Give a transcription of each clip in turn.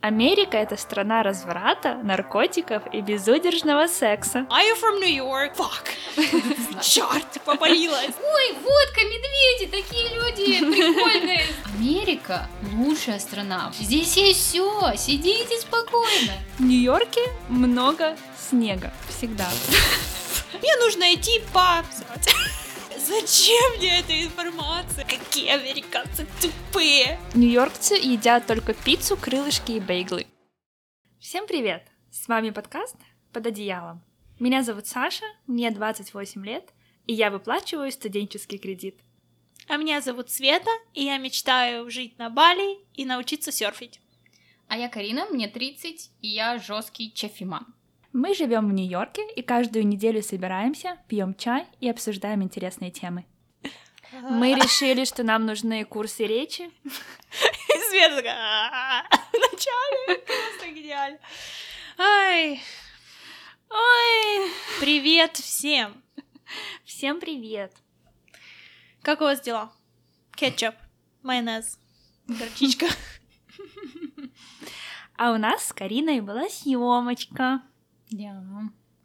Америка — это страна разврата, наркотиков и безудержного секса. Are you from New York? Fuck. Черт, попалилась. Ой, водка, медведи, такие люди прикольные. Америка лучшая страна. Здесь есть все. Сидите спокойно. В Нью-Йорке много снега. Всегда. Мне нужно идти по... Зачем мне эта информация? Какие американцы тупые! Нью-йоркцы едят только пиццу, крылышки и бейглы. Всем привет! С вами подкаст «Под одеялом». Меня зовут Саша, мне 28 лет, и я выплачиваю студенческий кредит. А меня зовут Света, и я мечтаю жить на Бали и научиться серфить. А я Карина, мне 30, и я жесткий чефиман. Мы живем в Нью-Йорке и каждую неделю собираемся, пьем чай и обсуждаем интересные темы. Мы решили, что нам нужны курсы речи. И Света такая вначале просто гениально. Ай, Ой! привет всем! Всем привет! Как у вас дела? Кетчуп, майонез, горчичка. А у нас с Кариной была съемочка. Да,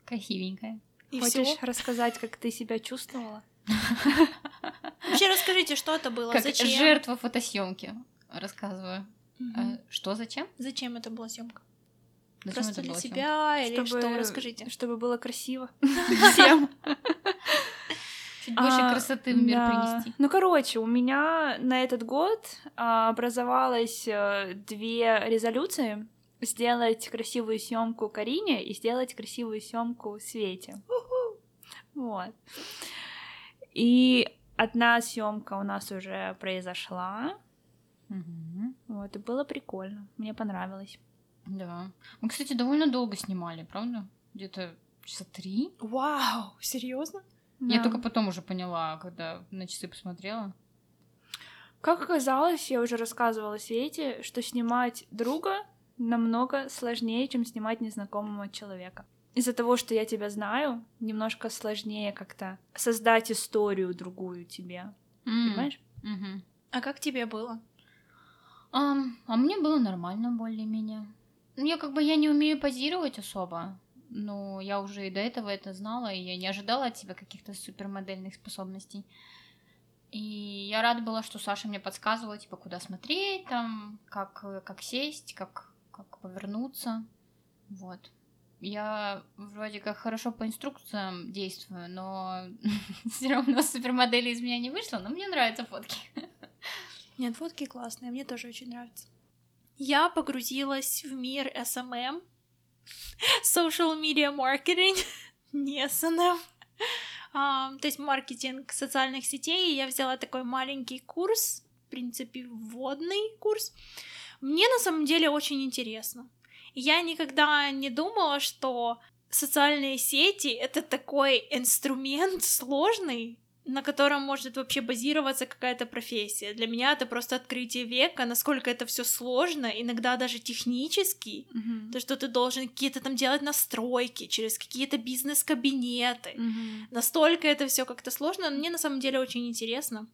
красивенькая. И Хочешь всё? рассказать, как ты себя чувствовала? Вообще расскажите, что это было, Как зачем? жертва фотосъемки. Рассказываю. А, что, зачем? Зачем это была съемка? Зачем Просто для была съёмка? себя или что? Расскажите. Чтобы было красиво всем. Чуть больше А, красоты в мир да. принести. Ну, короче, у меня на этот год а, образовалось э, две резолюции. Сделать красивую съемку Карине и сделать красивую съемку Свете. Вот. И одна съемка у нас уже произошла. Мгм. Вот, и было прикольно. Мне понравилось. Да. Мы, кстати, довольно долго снимали, правда? Где-то часа три. Вау, серьезно? Я Да. только потом уже поняла, когда на часы посмотрела. Как оказалось, я уже рассказывала Свете, что снимать друга намного сложнее, чем снимать незнакомого человека. Из-за того, что я тебя знаю, немножко сложнее как-то создать историю другую тебе. М, Понимаешь? мгм. А как тебе было? Ам, а мне было нормально более-менее. Ну, я как бы я не умею позировать особо, но я уже и до этого это знала, и я не ожидала от себя каких-то супермодельных способностей. И я рада была, что Саша мне подсказывала, типа, куда смотреть, там, как, как сесть, как, как повернуться. Вот. Я вроде как хорошо по инструкциям действую, но все равно супермодели из меня не вышло, но мне нравятся фотки. Нет, фотки классные, мне тоже очень нравится. Я погрузилась в мир SMM, social media marketing, не SNM, А, то есть маркетинг социальных сетей. Я взяла такой маленький курс, в принципе, вводный курс. Мне на самом деле очень интересно. Я никогда не думала, что социальные сети — это такой инструмент сложный, на котором может вообще базироваться какая-то профессия. Для меня это просто открытие века, насколько это все сложно, иногда даже технически. Мгм. То, что ты должен какие-то там делать настройки через какие-то бизнес-кабинеты. Мгм. Настолько это все как-то сложно, но мне на самом деле очень интересно.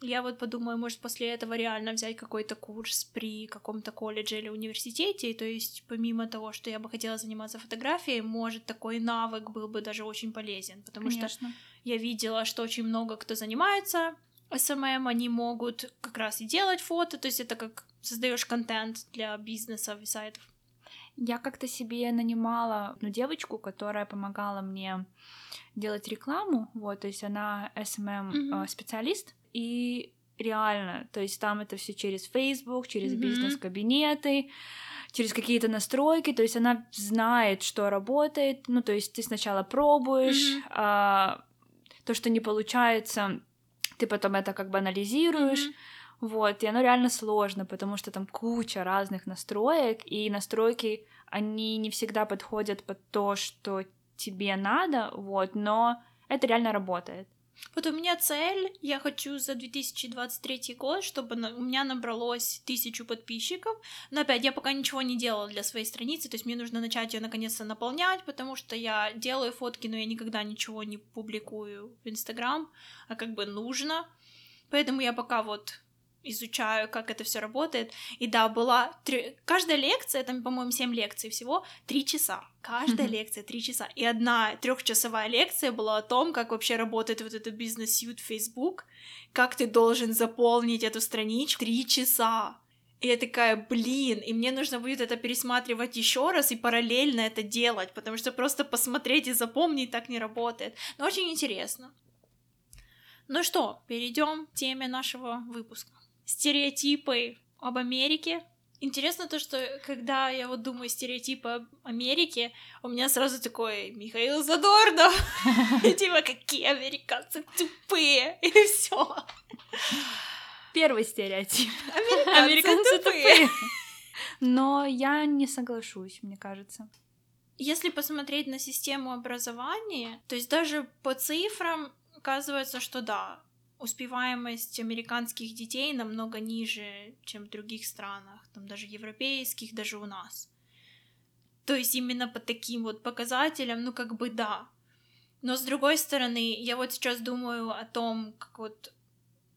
Я вот подумаю, может, после этого реально взять какой-то курс при каком-то колледже или университете. То есть, помимо того, что я бы хотела заниматься фотографией, может, такой навык был бы даже очень полезен. Потому что Конечно. я видела, что очень много кто занимается SMM, они могут как раз и делать фото, то есть это как создаешь контент для бизнеса и сайтов. Я как-то себе нанимала одну девочку, которая помогала мне делать рекламу. Вот, то есть она SMM Мгм. И реально, то есть там это все через Facebook, через Мгм. бизнес-кабинеты, через какие-то настройки. То есть она знает, что работает. Ну, то есть ты сначала пробуешь, Мгм. а, то, что не получается, ты потом это как бы анализируешь. Мгм. Вот, и оно реально сложно, потому что там куча разных настроек, и настройки, они не всегда подходят под то, что тебе надо, вот, но это реально работает. Вот у меня цель, я хочу за 2023 год, чтобы на- у меня набралось тысячу подписчиков. Но опять, я пока ничего не делала для своей страницы, то есть мне нужно начать ее наконец-то наполнять, потому что я делаю фотки, но я никогда ничего не публикую в Инстаграм, а как бы нужно. Поэтому я пока вот изучаю, как это все работает. И да, была три... каждая лекция, там, по-моему, 7 лекций всего, 3 часа. Каждая лекция 3 часа. И одна трехчасовая лекция была о том, как вообще работает вот этот бизнес-сьют Facebook, как ты должен заполнить эту страничку 3 часа. И я такая, блин, и мне нужно будет это пересматривать еще раз и параллельно это делать, потому что просто посмотреть и запомнить так не работает. Но очень интересно. Ну что, перейдем к теме нашего выпуска. Стереотипы об Америке. Интересно то, что когда я вот думаю стереотипы об Америке, у меня сразу такой Михаил Задорнов. И типа, какие американцы тупые. И все. Первый стереотип. Американцы, Американцы тупые. Но я не соглашусь, мне кажется. Если посмотреть на систему образования, то есть даже по цифрам оказывается, что да, успеваемость американских детей намного ниже, чем в других странах, там даже европейских, даже у нас. То есть именно по таким вот показателям, ну как бы да. Но с другой стороны, я вот сейчас думаю о том, как вот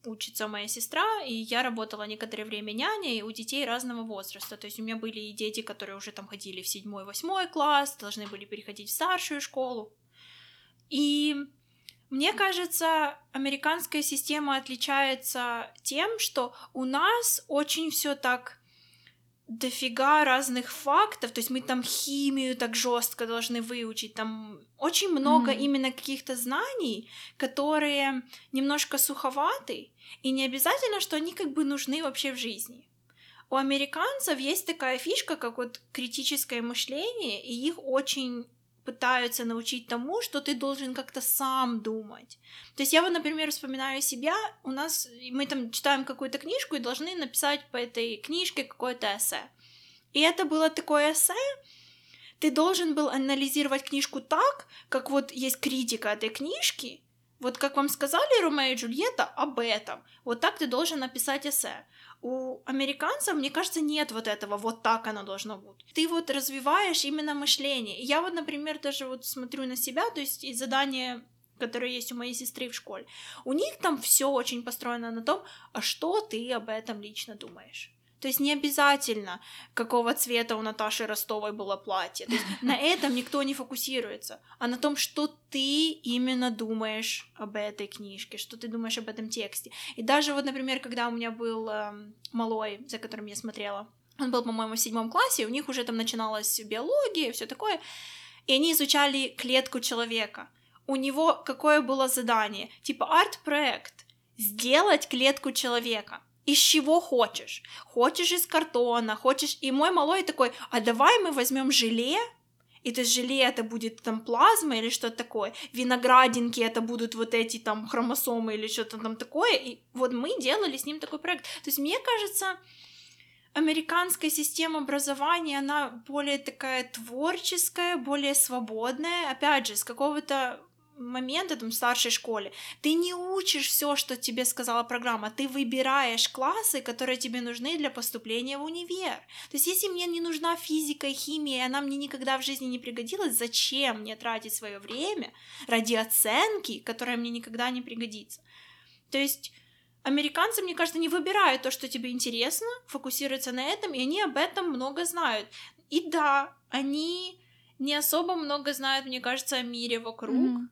учится моя сестра, и я работала некоторое время няней у детей разного возраста. То есть у меня были и дети, которые уже там ходили в седьмой, восьмой класс, должны были переходить в старшую школу. И мне кажется, американская система отличается тем, что у нас очень все так дофига разных фактов, то есть мы там химию так жестко должны выучить, там очень много Мгм. именно каких-то знаний, которые немножко суховаты, и не обязательно, что они как бы нужны вообще в жизни. У американцев есть такая фишка, как вот критическое мышление, и их очень пытаются научить тому, что ты должен как-то сам думать. То есть я вот, например, вспоминаю себя, у нас, мы там читаем какую-то книжку и должны написать по этой книжке какое-то эссе. И это было такое эссе, ты должен был анализировать книжку так, как вот есть критика этой книжки, вот как вам сказали Ромео и Джульетта об этом, вот так ты должен написать эссе. У американцев, мне кажется, нет вот этого, вот так оно должно быть. Ты вот развиваешь именно мышление. Я вот, например, даже вот смотрю на себя, то есть и задание которые есть у моей сестры в школе. У них там все очень построено на том, а что ты об этом лично думаешь. То есть не обязательно, какого цвета у Наташи Ростовой было платье. То есть на этом никто не фокусируется, а на том, что ты именно думаешь об этой книжке, что ты думаешь об этом тексте. И даже вот, например, когда у меня был эм, малой, за которым я смотрела, он был, по-моему, в седьмом классе, у них уже там начиналась биология, все такое, и они изучали клетку человека. У него какое было задание? Типа арт-проект. Сделать клетку человека. Из чего хочешь. Хочешь из картона, хочешь... И мой малой такой, а давай мы возьмем желе, и то желе это будет там плазма или что-то такое, виноградинки это будут вот эти там хромосомы или что-то там такое, и вот мы делали с ним такой проект. То есть мне кажется, американская система образования, она более такая творческая, более свободная, опять же, с какого-то момента там в старшей школе ты не учишь все, что тебе сказала программа, ты выбираешь классы, которые тебе нужны для поступления в универ. То есть, если мне не нужна физика и химия, и она мне никогда в жизни не пригодилась, зачем мне тратить свое время ради оценки, которая мне никогда не пригодится? То есть Американцы, мне кажется, не выбирают то, что тебе интересно, фокусируются на этом, и они об этом много знают. И да, они не особо много знают, мне кажется, о мире вокруг. Мгм.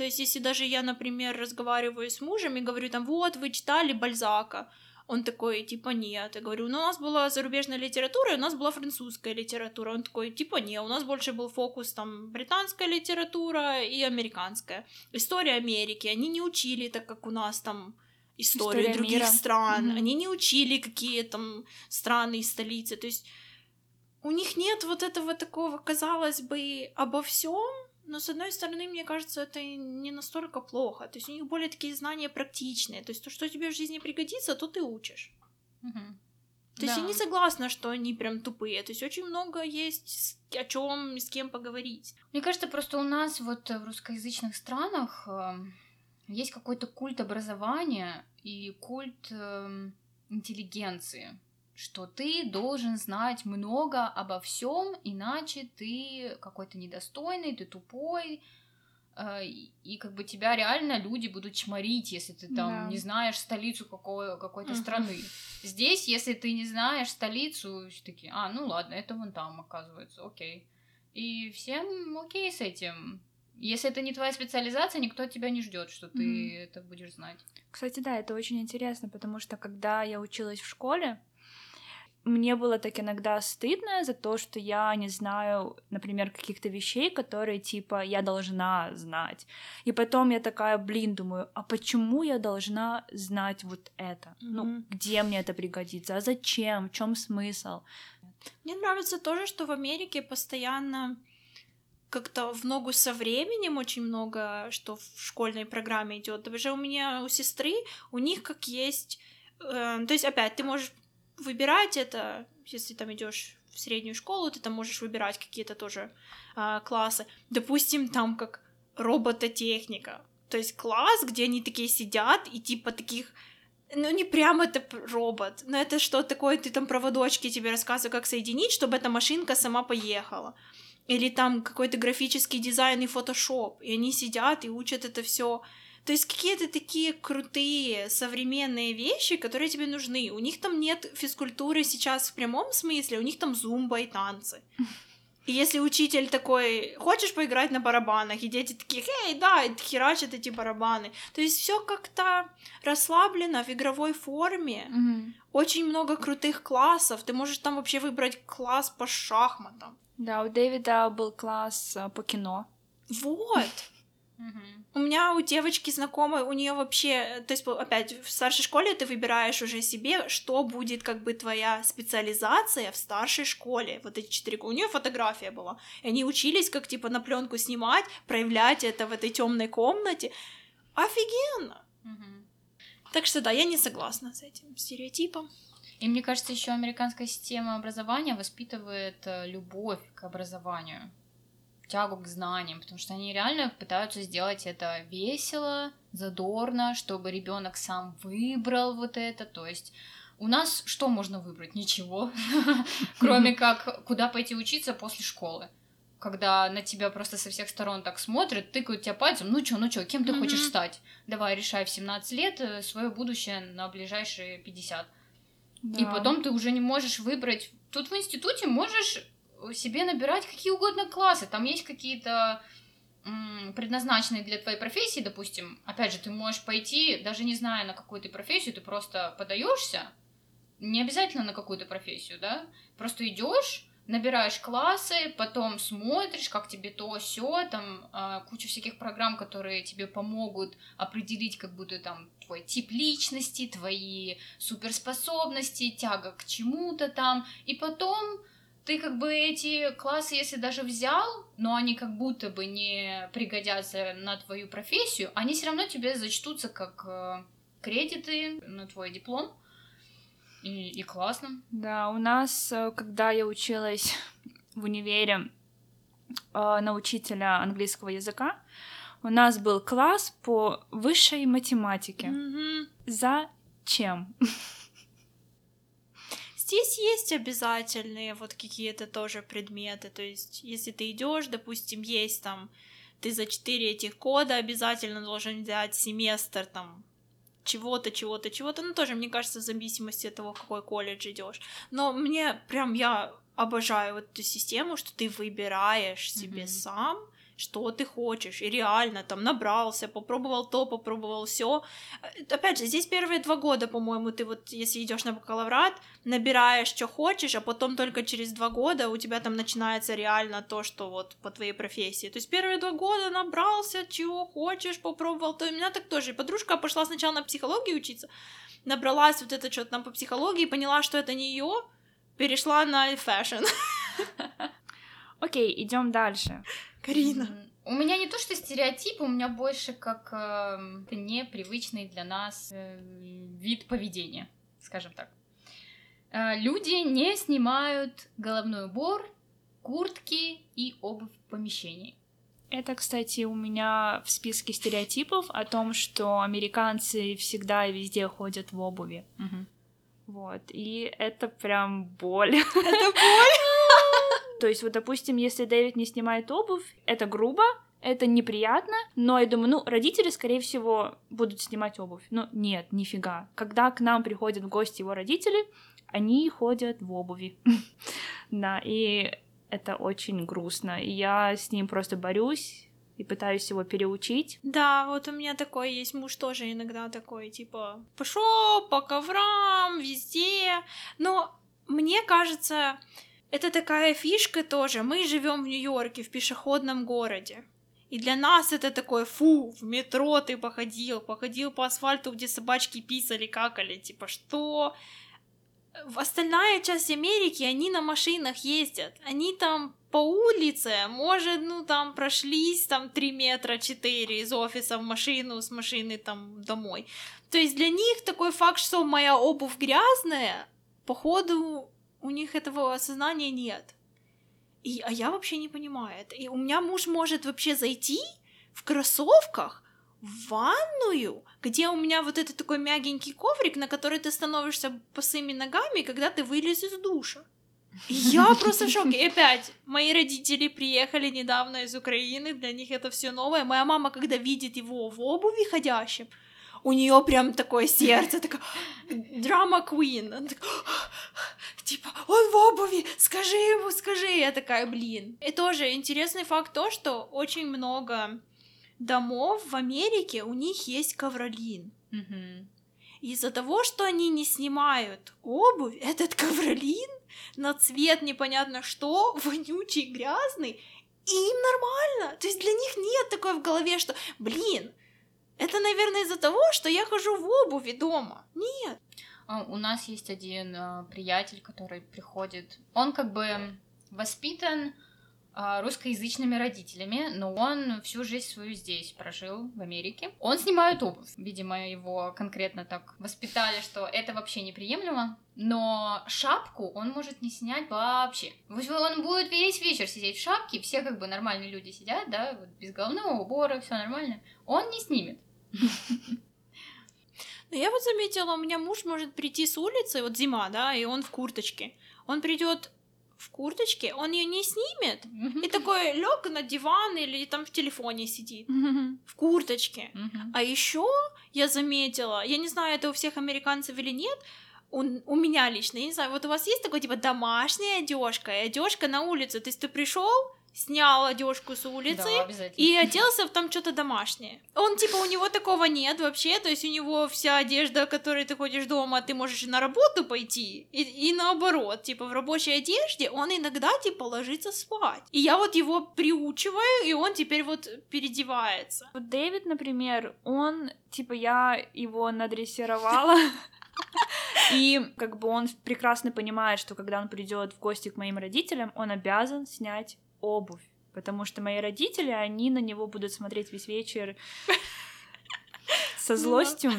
То есть, если даже я, например, разговариваю с мужем и говорю там, вот, вы читали Бальзака, он такой, типа, нет. Я говорю, ну, у нас была зарубежная литература, и у нас была французская литература. Он такой, типа, не, у нас больше был фокус, там, британская литература и американская. История Америки. Они не учили, так как у нас там историю История других мира. стран. Мгм. Они не учили, какие там страны и столицы. То есть у них нет вот этого такого, казалось бы, обо всем, но с одной стороны, мне кажется, это не настолько плохо. То есть у них более такие знания практичные. То есть то, что тебе в жизни пригодится, то ты учишь. Мгм. То есть я Да. не согласна, что они прям тупые. То есть очень много есть о чем с кем поговорить. Мне кажется, просто у нас вот в русскоязычных странах эм, есть какой-то культ образования и культ эм, интеллигенции, что ты должен знать много обо всем, иначе ты какой-то недостойный, ты тупой. э, и, как бы тебя реально люди будут чморить, если ты там Да. не знаешь столицу какой, какой-то страны. Здесь, если ты не знаешь столицу, все такие, а, ну ладно, это вон там, оказывается, окей. И всем окей с этим. Если это не твоя специализация, никто тебя не ждет, что ты Мгм. это будешь знать. Кстати, да, это очень интересно, потому что когда я училась в школе, мне было так иногда стыдно за то, что я не знаю, например, каких-то вещей, которые, типа, я должна знать. И потом я такая, блин, думаю, а почему я должна знать вот это? Ну, Мгм. где мне это пригодится? А зачем? В чем смысл? Мне нравится тоже, что в Америке постоянно как-то в ногу со временем очень много, что в школьной программе идет. Даже у меня, у сестры, у них как есть... э, то есть, опять, ты можешь выбирать это, если там идешь в среднюю школу, ты там можешь выбирать какие-то тоже а, классы. Допустим, там как робототехника. То есть класс, где они такие сидят и типа таких ну, не прям это робот, но это что такое, ты там проводочки тебе рассказывают, как соединить, чтобы эта машинка сама поехала. Или там какой-то графический дизайн и фотошоп, и они сидят и учат это все. То есть какие-то такие крутые современные вещи, которые тебе нужны. У них там нет физкультуры сейчас в прямом смысле, у них там зумба и танцы. И если учитель такой, хочешь поиграть на барабанах, и дети такие, эй, да, и херачат эти барабаны. То есть все как-то расслаблено в игровой форме. Очень много крутых классов. Ты можешь там вообще выбрать класс по шахматам. Да, у Дэвида был класс а, по кино. Вот. У меня у девочки знакомой, у нее вообще, то есть, опять, в старшей школе ты выбираешь уже себе, что будет как бы твоя специализация в старшей школе. Вот эти четыре. У нее фотография была. И они учились, как типа на пленку снимать, проявлять это в этой темной комнате. Офигенно! Мгм. Так что да, я не согласна с этим стереотипом. И мне кажется, еще американская система образования воспитывает э, любовь к образованию, тягу к знаниям, потому что они реально пытаются сделать это весело, задорно, чтобы ребенок сам выбрал вот это. То есть у нас что можно выбрать? Ничего, кроме как куда пойти учиться после школы. Когда на тебя просто со всех сторон так смотрят, тыкают тебя пальцем, ну чё, ну чё, кем ты хочешь стать? Давай, решай в 17 лет свое будущее на ближайшие 50. И Да. потом ты уже не можешь выбрать. Тут в институте можешь себе набирать какие угодно классы. Там есть какие-то предназначенные для твоей профессии, допустим. Опять же, ты можешь пойти, даже не зная, на какую ты профессию, ты просто подаешься. Не обязательно на какую-то профессию, да? Просто идешь, набираешь классы, потом смотришь, как тебе то, все, там а, куча всяких программ, которые тебе помогут определить, как будто там твой тип личности, твои суперспособности, тяга к чему-то там, и потом ты как бы эти классы, если даже взял, но они как будто бы не пригодятся на твою профессию, они все равно тебе зачтутся как э, кредиты на твой диплом. И, и классно. Да, у нас, э, когда я училась в универе э, на учителя английского языка, у нас был класс по высшей математике. Мгм. Зачем? Здесь есть обязательные вот какие-то тоже предметы. То есть, если ты идешь, допустим, есть там, ты за четыре этих кода обязательно должен взять семестр там чего-то, чего-то, чего-то. Ну, тоже, мне кажется, в зависимости от того, какой колледж идешь. Но мне прям я обожаю вот эту систему, что ты выбираешь себе Мгм. сам, что ты хочешь, и реально там набрался, попробовал то, попробовал все. Опять же, здесь первые два года, по-моему, ты вот, если идешь на бакалаврат, набираешь, что хочешь, а потом только через два года у тебя там начинается реально то, что вот по твоей профессии. То есть первые два года набрался, чего хочешь, попробовал, то у меня так тоже. И подружка пошла сначала на психологию учиться, набралась вот это что-то там по психологии, поняла, что это не ее, перешла на фэшн. Окей, идем дальше. Карина. У меня не то, что стереотип, у меня больше как эм, непривычный для нас э, вид поведения, скажем так. Э, люди не снимают головной убор, куртки и обувь в помещении. Это, кстати, у меня в списке стереотипов о том, что американцы всегда и везде ходят в обуви. Вот, и это прям боль. Это боль. То есть, вот, допустим, если Дэвид не снимает обувь, это грубо, это неприятно, но я думаю, ну, родители, скорее всего, будут снимать обувь. Но нет, нифига. Когда к нам приходят в гости его родители, они ходят в обуви. Да, и это очень грустно. Я с ним просто борюсь, и пытаюсь его переучить. Да, вот у меня такой есть муж тоже иногда такой, типа, пошел по коврам, везде. Но мне кажется, это такая фишка тоже. Мы живем в Нью-Йорке, в пешеходном городе. И для нас это такое, фу, в метро ты походил, походил по асфальту, где собачки писали, какали, типа, что? В остальная часть Америки, они на машинах ездят, они там по улице, может, ну, там прошлись, там, 3 метра 4 из офиса в машину, с машины там домой. То есть для них такой факт, что моя обувь грязная, походу, у них этого осознания нет. И, а я вообще не понимаю это. И у меня муж может вообще зайти в кроссовках в ванную, где у меня вот этот такой мягенький коврик, на который ты становишься босыми ногами, когда ты вылез из душа. И я просто в шоке. И опять, мои родители приехали недавно из Украины, для них это все новое. Моя мама, когда видит его в обуви ходящим, у нее прям такое сердце, такое драма queen. типа, он в обуви, скажи ему, скажи. Я такая, блин. И тоже интересный факт то, что очень много домов в Америке, у них есть ковролин. Из-за того, что они не снимают обувь, этот ковролин на цвет непонятно что, вонючий, грязный, и им нормально. То есть для них нет такой в голове, что, блин, это, наверное, из-за того, что я хожу в обуви дома. Нет. А, у нас есть один а, приятель, который приходит. Он как бы воспитан а, русскоязычными родителями, но он всю жизнь свою здесь прожил, в Америке. Он снимает обувь. Видимо, его конкретно так воспитали, что это вообще неприемлемо. Но шапку он может не снять вообще. Он будет весь вечер сидеть в шапке, все как бы нормальные люди сидят, да, вот без головного убора, все нормально. Он не снимет. Но я вот заметила, у меня муж может прийти с улицы, вот зима, да, и он в курточке. Он придет в курточке, он ее не снимет, и такой лег на диван или там в телефоне сидит. В курточке. А еще я заметила, я не знаю, это у всех американцев или нет, у, у меня лично, я не знаю, вот у вас есть такой типа домашняя одежка, одежка на улице, то есть ты пришел, снял одежку с улицы да, и оделся в там что-то домашнее. Он типа у него такого нет вообще, то есть у него вся одежда, которой ты ходишь дома, ты можешь на работу пойти и, и наоборот, типа в рабочей одежде он иногда типа ложится спать. И я вот его приучиваю, и он теперь вот переодевается. Вот Дэвид, например, он типа я его надрессировала. И как бы он прекрасно понимает, что когда он придет в гости к моим родителям, он обязан снять обувь, потому что мои родители, они на него будут смотреть весь вечер со злостью.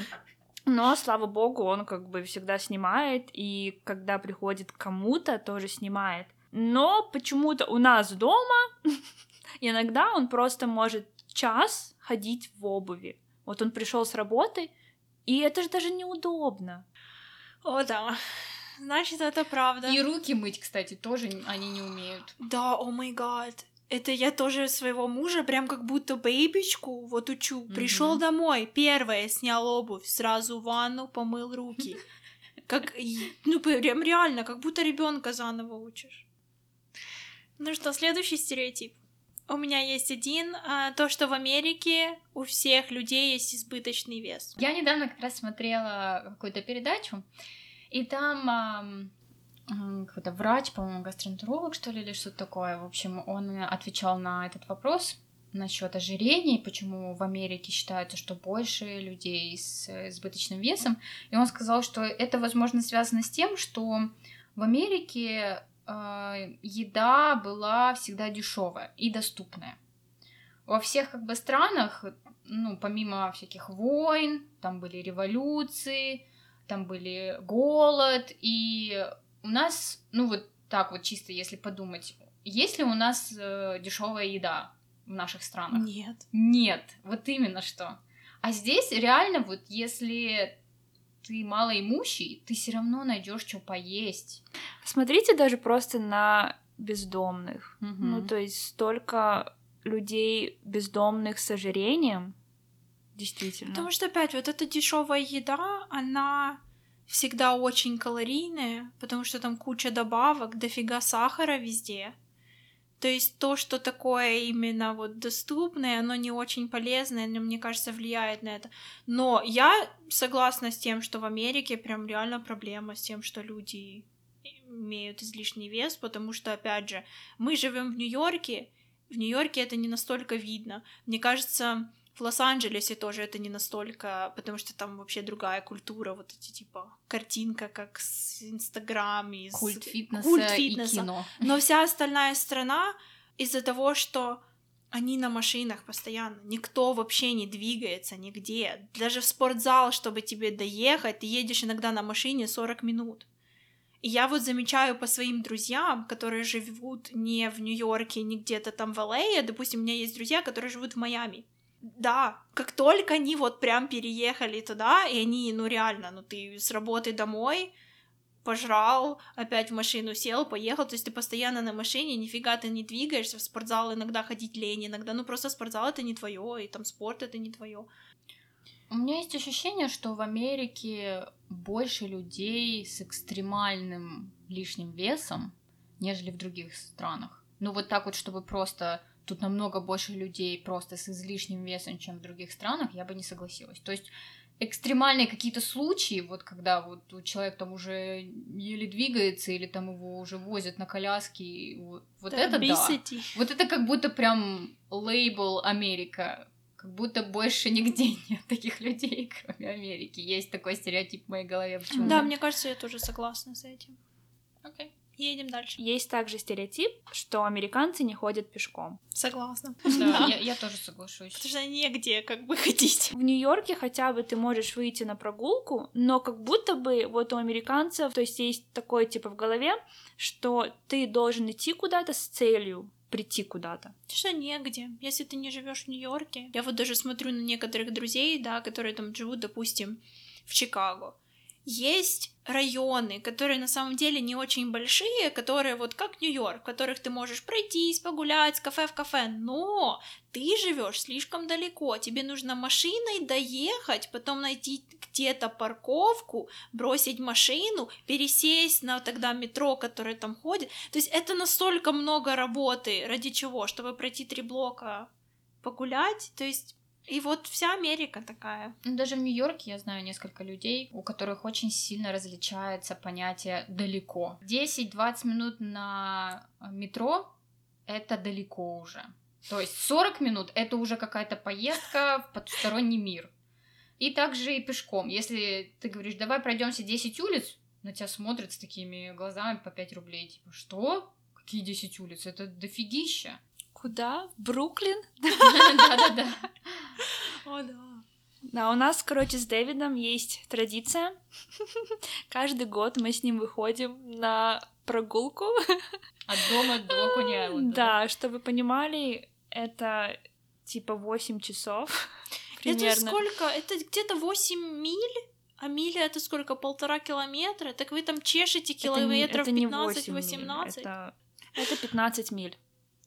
Но, слава богу, он как бы всегда снимает, и когда приходит кому-то, тоже снимает. Но почему-то у нас дома иногда он просто может час ходить в обуви. Вот он пришел с работы, и это же даже неудобно. О, да. Значит, это правда. И руки мыть, кстати, тоже они не умеют. Да, о май гад. Это я тоже своего мужа прям как будто бейбичку вот учу. Mm-hmm. Пришел домой, первое, снял обувь, сразу в ванну, помыл руки. Как, ну, прям реально, как будто ребенка заново учишь. Ну что, следующий стереотип. У меня есть один, а, то, что в Америке у всех людей есть избыточный вес. Я недавно как раз смотрела какую-то передачу, и там какой-то врач, по-моему, гастроэнтеролог, что ли, или что-то такое. В общем, он отвечал на этот вопрос насчет ожирения, почему в Америке считается, что больше людей с избыточным весом. И он сказал, что это, возможно, связано с тем, что в Америке э, еда была всегда дешевая и доступная. Во всех как бы странах, ну, помимо всяких войн, там были революции, там были голод, и у нас, ну вот так вот чисто, если подумать, есть ли у нас э, дешевая еда в наших странах? Нет. Нет, вот именно что. А здесь реально вот если ты малоимущий, ты все равно найдешь что поесть. Смотрите даже просто на бездомных. Угу. Ну, то есть столько людей бездомных с ожирением. Действительно. Потому что, опять, вот эта дешевая еда, она всегда очень калорийная, потому что там куча добавок, дофига сахара везде. То есть то, что такое именно вот доступное, оно не очень полезное, но мне кажется, влияет на это. Но я согласна с тем, что в Америке прям реально проблема с тем, что люди имеют излишний вес, потому что, опять же, мы живем в Нью-Йорке, в Нью-Йорке это не настолько видно. Мне кажется, в Лос-Анджелесе тоже это не настолько, потому что там вообще другая культура, вот эти типа картинка, как с Инстаграм, из... Культ фитнеса, Культ и фитнеса. кино. Но вся остальная страна из-за того, что они на машинах постоянно, никто вообще не двигается нигде. Даже в спортзал, чтобы тебе доехать, ты едешь иногда на машине 40 минут. И я вот замечаю по своим друзьям, которые живут не в Нью-Йорке, не где-то там в Л.А., допустим, у меня есть друзья, которые живут в Майами. Да, как только они вот прям переехали туда, и они, ну реально, ну ты с работы домой, пожрал, опять в машину сел, поехал, то есть ты постоянно на машине, нифига ты не двигаешься, в спортзал иногда ходить лень, иногда, ну просто спортзал это не твое, и там спорт это не твое. У меня есть ощущение, что в Америке больше людей с экстремальным лишним весом, нежели в других странах. Ну вот так вот, чтобы просто тут намного больше людей просто с излишним весом, чем в других странах, я бы не согласилась. То есть экстремальные какие-то случаи, вот когда вот человек там уже еле двигается или там его уже возят на коляске, вот, вот это да. Вот это как будто прям лейбл Америка. Как будто больше нигде нет таких людей, кроме Америки. Есть такой стереотип в моей голове. Почему? Да, мне кажется, я тоже согласна с этим. Окей. Едем дальше. Есть также стереотип, что американцы не ходят пешком. Согласна. Да, я, я тоже соглашусь. Потому что негде как бы ходить. В Нью-Йорке хотя бы ты можешь выйти на прогулку, но как будто бы вот у американцев, то есть есть такое типа в голове, что ты должен идти куда-то с целью прийти куда-то. Что негде. Если ты не живешь в Нью-Йорке. Я вот даже смотрю на некоторых друзей, да, которые там живут, допустим, в Чикаго. Есть районы, которые на самом деле не очень большие, которые вот как Нью-Йорк, в которых ты можешь пройтись, погулять кафе в кафе, но ты живешь слишком далеко, тебе нужно машиной доехать, потом найти где-то парковку, бросить машину, пересесть на тогда метро, которое там ходит. То есть это настолько много работы, ради чего? Чтобы пройти три блока погулять, то есть и вот вся Америка такая. Ну, Даже в Нью-Йорке я знаю несколько людей, у которых очень сильно различается понятие далеко. 10-20 минут на метро это далеко уже. То есть 40 минут это уже какая-то поездка в потусторонний мир. И также и пешком. Если ты говоришь, давай пройдемся 10 улиц, на тебя смотрят с такими глазами по 5 рублей. Типа, что? Какие 10 улиц? Это дофигища. Куда? В Бруклин? Да-да-да. О, да. Да, у нас, короче, с Дэвидом есть традиция. Каждый год мы с ним выходим на прогулку. От дома до Кони Да, чтобы вы понимали, это типа 8 часов. Это Примерно. сколько? Это где-то 8 миль? А миля это сколько? Полтора километра? Так вы там чешете Это километров это не 8 миль, 15-18? Это, это 15 миль.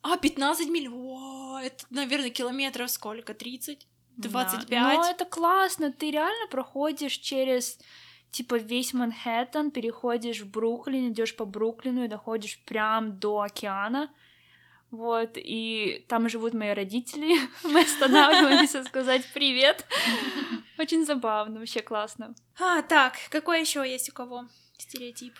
А, 15 миль? О, это, наверное, километров сколько? 30? Да. 25? Но это классно, ты реально проходишь через типа весь Манхэттен, переходишь в Бруклин, идешь по Бруклину и доходишь прям до океана. Вот, и там живут мои родители. Мы останавливаемся сказать привет. Очень забавно, вообще классно. А, так, какой еще есть у кого стереотип?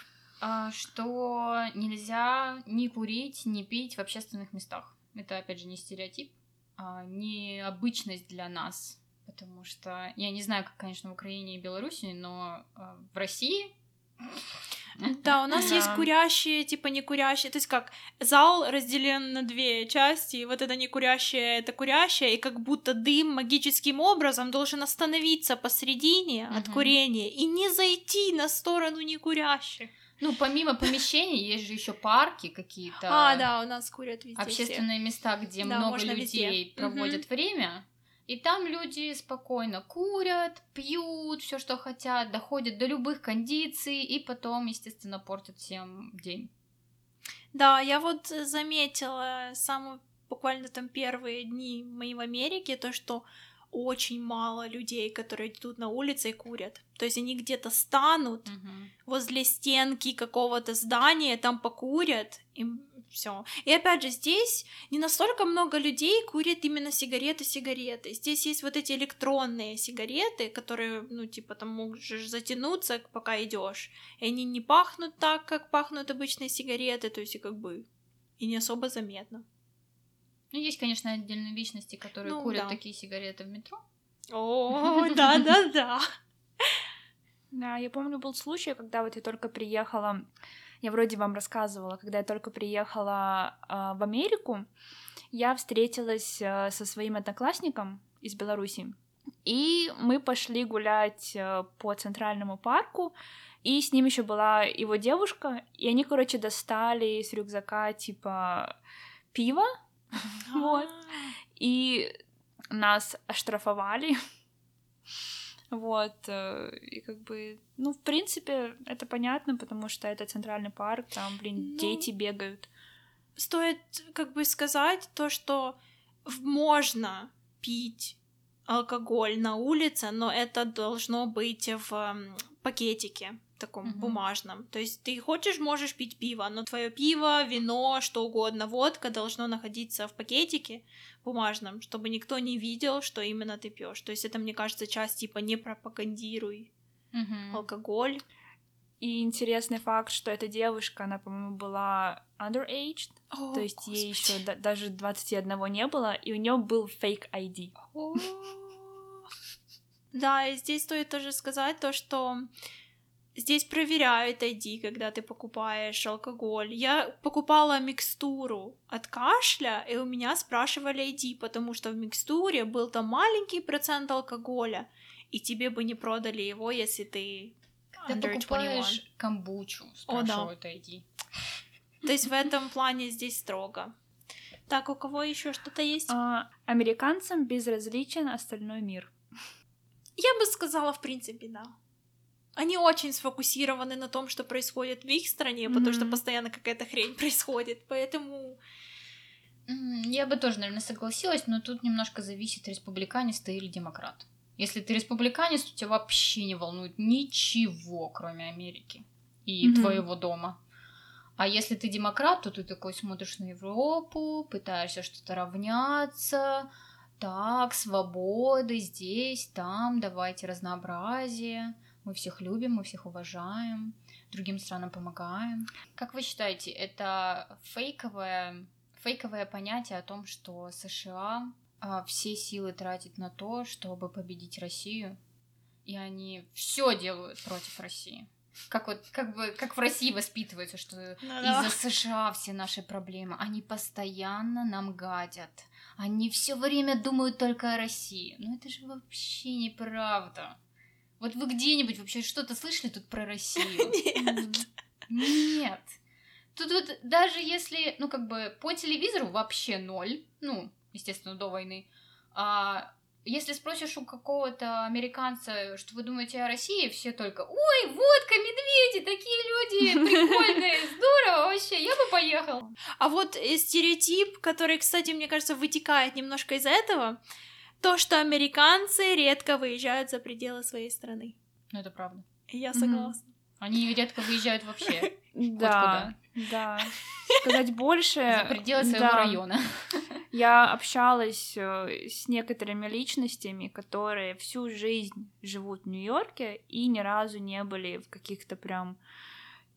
А, что нельзя ни курить, ни пить в общественных местах. Это, опять же, не стереотип, а не обычность для нас. Потому что я не знаю, как, конечно, в Украине и Беларуси, но а, в России Да, у нас есть Да. курящие, типа не курящие. То есть как зал разделен на две части, и вот это не курящее, это курящее, и как будто дым магическим образом должен остановиться посередине от Мгм. курения и не зайти на сторону некурящих. Ну, помимо помещений, есть же еще парки какие-то. А, да, у нас курят везде. все. Общественные места, где Да, много везде. людей Мгм. проводят время. И там люди спокойно курят, пьют, все, что хотят, доходят до любых кондиций, и потом, естественно, портят всем день. Да, я вот заметила самую буквально там первые дни мои в Америке, то, что очень мало людей, которые идут на улице и курят. То есть они где-то станут Мгм. возле стенки какого-то здания, там покурят, и все. И опять же, здесь не настолько много людей курят именно сигареты-сигареты. Здесь есть вот эти электронные сигареты, которые, ну, типа, там можешь затянуться, пока идешь. И они не пахнут так, как пахнут обычные сигареты, то есть как бы и не особо заметно. Ну, есть, конечно, отдельные личности, которые Ну, курят да. такие сигареты в метро. О, да-да-да. Да, я помню, был случай, когда вот я только приехала, я вроде вам рассказывала, когда я только приехала а, в Америку, я встретилась а, со своим одноклассником из Беларуси, и мы пошли гулять а, по центральному парку, и с ним еще была его девушка, и они, короче, достали из рюкзака типа пиво, Вот. и нас оштрафовали. Вот, э, и как бы, ну, в принципе, это понятно, потому что это центральный парк, там, блин, Ну, дети бегают. стоит как бы сказать то, что можно пить алкоголь на улице, но это должно быть в пакетике таком Мгм. бумажном. То есть ты хочешь, можешь пить пиво, но твое пиво, вино, что угодно, водка должно находиться в пакетике бумажном, чтобы никто не видел, что именно ты пьешь. То есть это, мне кажется, часть типа не пропагандируй Мгм. алкоголь. И интересный факт, что эта девушка, она, по-моему, была underage, то есть ей еще даже 21 не было, и у нее был фейк ID. О. Да, и здесь стоит тоже сказать то, что здесь проверяют ID, когда ты покупаешь алкоголь. Я покупала микстуру от кашля, и у меня спрашивали ID, потому что в микстуре был там маленький процент алкоголя, и тебе бы не продали его, если ты Ты under 21. покупаешь камбучу, О, да. спрашивают ID. То есть в этом плане здесь строго. Так, у кого еще что-то есть? А, американцам безразличен остальной мир. Я бы сказала, в принципе, да. Они очень сфокусированы на том, что происходит в их стране, потому что постоянно какая-то хрень происходит. Поэтому Я бы тоже, наверное, согласилась, но тут немножко зависит, республиканец ты или демократ. Если ты республиканец, то тебя вообще не волнует ничего, кроме Америки и Мгм. твоего дома. А если ты демократ, то ты такой смотришь на Европу, пытаешься что-то равняться. Так, свободы здесь, там, давайте разнообразие. Мы всех любим, мы всех уважаем, другим странам помогаем. Как вы считаете, это фейковое, фейковое понятие о том, что США а, все силы тратит на то, чтобы победить Россию, и они все делают против России? Как вот, как бы, как в России воспитывается, что из-за США все наши проблемы. Они постоянно нам гадят. Они все время думают только о России. Но это же вообще неправда. Вот вы где-нибудь вообще что-то слышали тут про Россию? Нет. Нет. Тут вот даже если, ну, как бы по телевизору вообще ноль, ну, естественно, до войны, а если спросишь у какого-то американца, что вы думаете о России, все только «Ой, водка, медведи, такие люди прикольные, здорово вообще, я бы поехал». А вот э, стереотип, который, кстати, мне кажется, вытекает немножко из этого, то, что американцы редко выезжают за пределы своей страны. Ну, это правда. Я согласна. Они редко выезжают вообще Да, да. Сказать больше... за пределы своего района. Я общалась э, с некоторыми личностями, которые всю жизнь живут в Нью-Йорке и ни разу не были в каких-то прям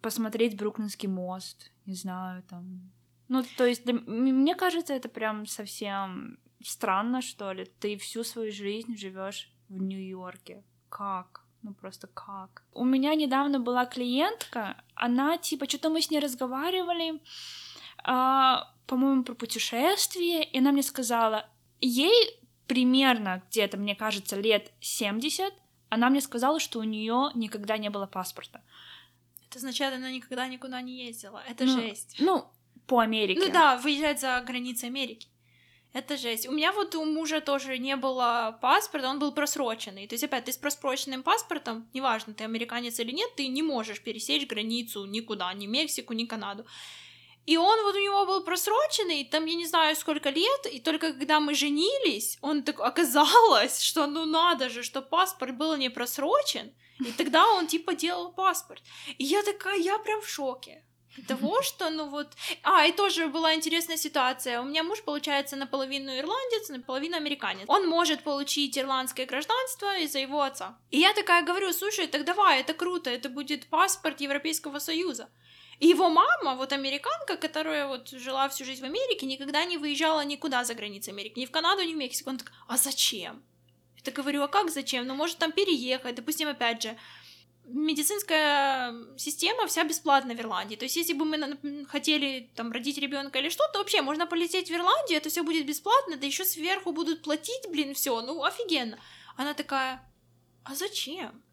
посмотреть Бруклинский мост, не знаю, там. Ну, то есть, мне кажется, это прям совсем странно, что ли. Ты всю свою жизнь живешь в Нью-Йорке. Как? Ну просто как? У меня недавно была клиентка, она типа, что-то мы с ней разговаривали, а, по-моему, про путешествие, и она мне сказала, ей примерно где-то, мне кажется, лет 70, она мне сказала, что у нее никогда не было паспорта. Это означает, она никогда никуда не ездила. Это Ну, жесть. Ну, по Америке. Ну да, выезжать за границы Америки. Это жесть. У меня вот у мужа тоже не было паспорта, он был просроченный. То есть, опять, ты с просроченным паспортом, неважно, ты американец или нет, ты не можешь пересечь границу никуда, ни Мексику, ни Канаду. И он вот у него был просроченный, там я не знаю сколько лет, и только когда мы женились, он так оказалось, что ну надо же, что паспорт был не просрочен, и тогда он типа делал паспорт. И я такая, я прям в шоке того, что, ну вот... А, и тоже была интересная ситуация. У меня муж, получается, наполовину ирландец, наполовину американец. Он может получить ирландское гражданство из-за его отца. И я такая говорю, слушай, так давай, это круто, это будет паспорт Европейского Союза. И его мама, вот американка, которая вот жила всю жизнь в Америке, никогда не выезжала никуда за границей Америки, ни в Канаду, ни в Мексику. Он так, а зачем? Я так говорю, а как зачем? Ну, может там переехать, допустим, опять же, медицинская система вся бесплатна в Ирландии. То есть, если бы мы хотели там родить ребенка или что-то, вообще можно полететь в Ирландию, это все будет бесплатно, да еще сверху будут платить, блин, все, ну офигенно. Она такая, а зачем?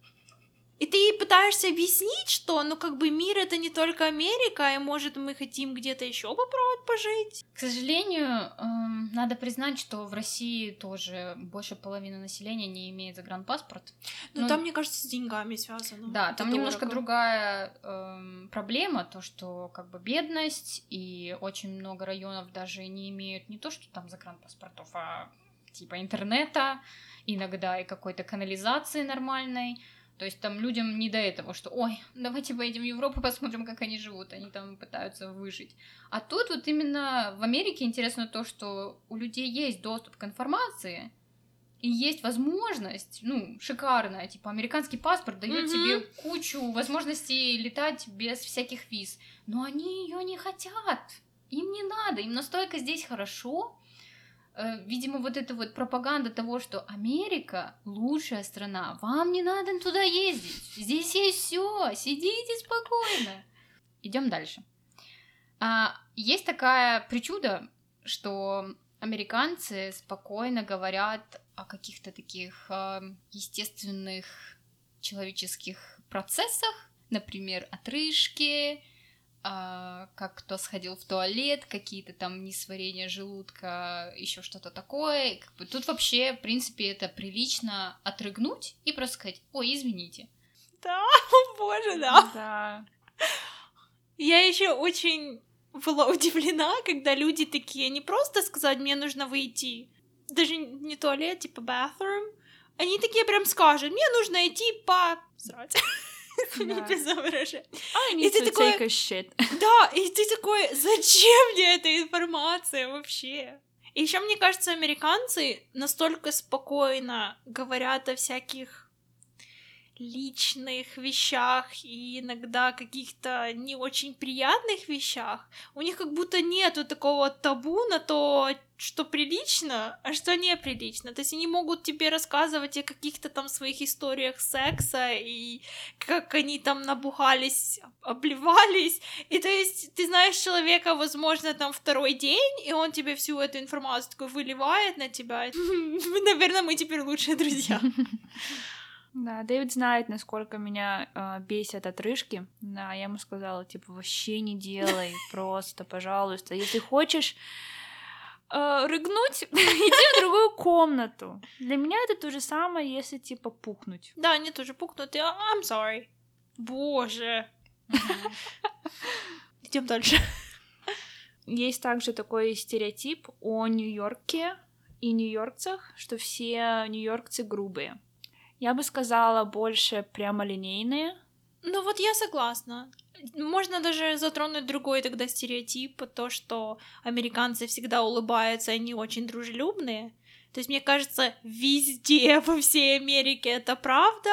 И ты ей пытаешься объяснить, что, ну, как бы мир это не только Америка, и может мы хотим где-то еще попробовать пожить. К сожалению, эм, надо признать, что в России тоже больше половины населения не имеет загранпаспорт. Но ну, там, мне кажется, с деньгами связано. Да, там дорого. немножко другая эм, проблема, то, что как бы бедность, и очень много районов даже не имеют не то, что там загранпаспортов, а типа интернета, иногда и какой-то канализации нормальной. То есть там людям не до этого, что ой, давайте поедем в Европу, посмотрим, как они живут, они там пытаются выжить. А тут вот именно в Америке интересно то, что у людей есть доступ к информации, и есть возможность, ну, шикарная, типа, американский паспорт дает mm-hmm. тебе кучу возможностей летать без всяких виз. Но они ее не хотят. Им не надо, им настолько здесь хорошо, видимо, вот эта вот пропаганда того, что Америка лучшая страна, вам не надо туда ездить, здесь есть все, сидите спокойно. Идем дальше. А, есть такая причуда, что американцы спокойно говорят о каких-то таких э, естественных человеческих процессах, например, отрыжки, а, как кто сходил в туалет, какие-то там несварения желудка, еще что-то такое. Как бы тут вообще, в принципе, это прилично отрыгнуть и просто сказать, ой, извините. Да, о боже, да. Да. Я еще очень была удивлена, когда люди такие, не просто сказать, мне нужно выйти, даже не туалет, типа bathroom, они такие прям скажут, мне нужно идти по... Срать. Извините за выражение. И ты такой... shit. Да, и ты такой, зачем мне эта информация вообще? И еще, мне кажется, американцы настолько спокойно говорят о всяких личных вещах и иногда каких-то не очень приятных вещах, у них как будто нету такого табу на то, что прилично, а что неприлично. То есть они могут тебе рассказывать о каких-то там своих историях секса и как они там набухались, обливались. И то есть ты знаешь человека, возможно, там второй день, и он тебе всю эту информацию такой выливает на тебя. Наверное, мы теперь лучшие друзья. Да, Дэвид знает, насколько меня э, бесят отрыжки. Да, я ему сказала, типа, вообще не делай, просто, пожалуйста. Если хочешь э, рыгнуть, иди в другую комнату. Для меня это то же самое, если, типа, пухнуть. Да, они тоже пухнут, и I'm sorry. Боже. Идем дальше. Есть также такой стереотип о Нью-Йорке и нью-йоркцах, что все нью-йоркцы грубые. Я бы сказала больше прямолинейные. Ну вот я согласна. Можно даже затронуть другой тогда стереотип, то, что американцы всегда улыбаются, они очень дружелюбные. То есть, мне кажется, везде, во всей Америке это правда,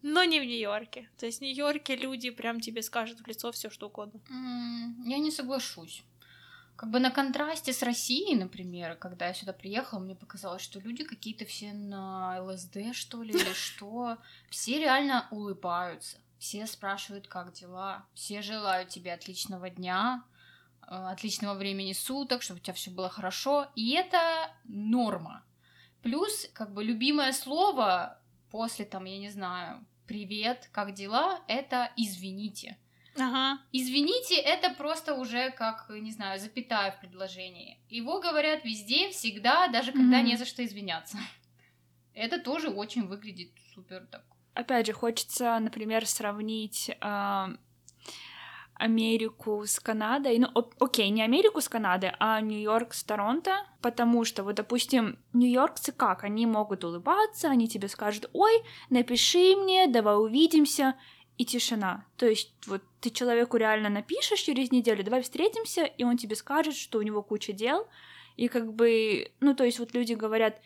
но не в Нью-Йорке. То есть в Нью-Йорке люди прям тебе скажут в лицо все что угодно. Mm, я не соглашусь. Как бы на контрасте с Россией, например, когда я сюда приехала, мне показалось, что люди какие-то все на ЛСД, что ли, или что. Все реально улыбаются. Все спрашивают, как дела. Все желают тебе отличного дня, э, отличного времени суток, чтобы у тебя все было хорошо. И это норма. Плюс, как бы, любимое слово после, там, я не знаю, привет, как дела, это извините. Ага. Извините, это просто уже как, не знаю, запятая в предложении. Его говорят везде, всегда, даже когда mm-hmm. не за что извиняться. Это тоже очень выглядит супер так. Опять же, хочется, например, сравнить э, Америку с Канадой, ну, о- окей, не Америку с Канадой, а Нью-Йорк с Торонто, потому что, вот, допустим, нью-йоркцы как, они могут улыбаться, они тебе скажут, ой, напиши мне, давай увидимся, и тишина. То есть, вот, ты человеку реально напишешь через неделю, давай встретимся, и он тебе скажет, что у него куча дел, и как бы, ну, то есть, вот люди говорят,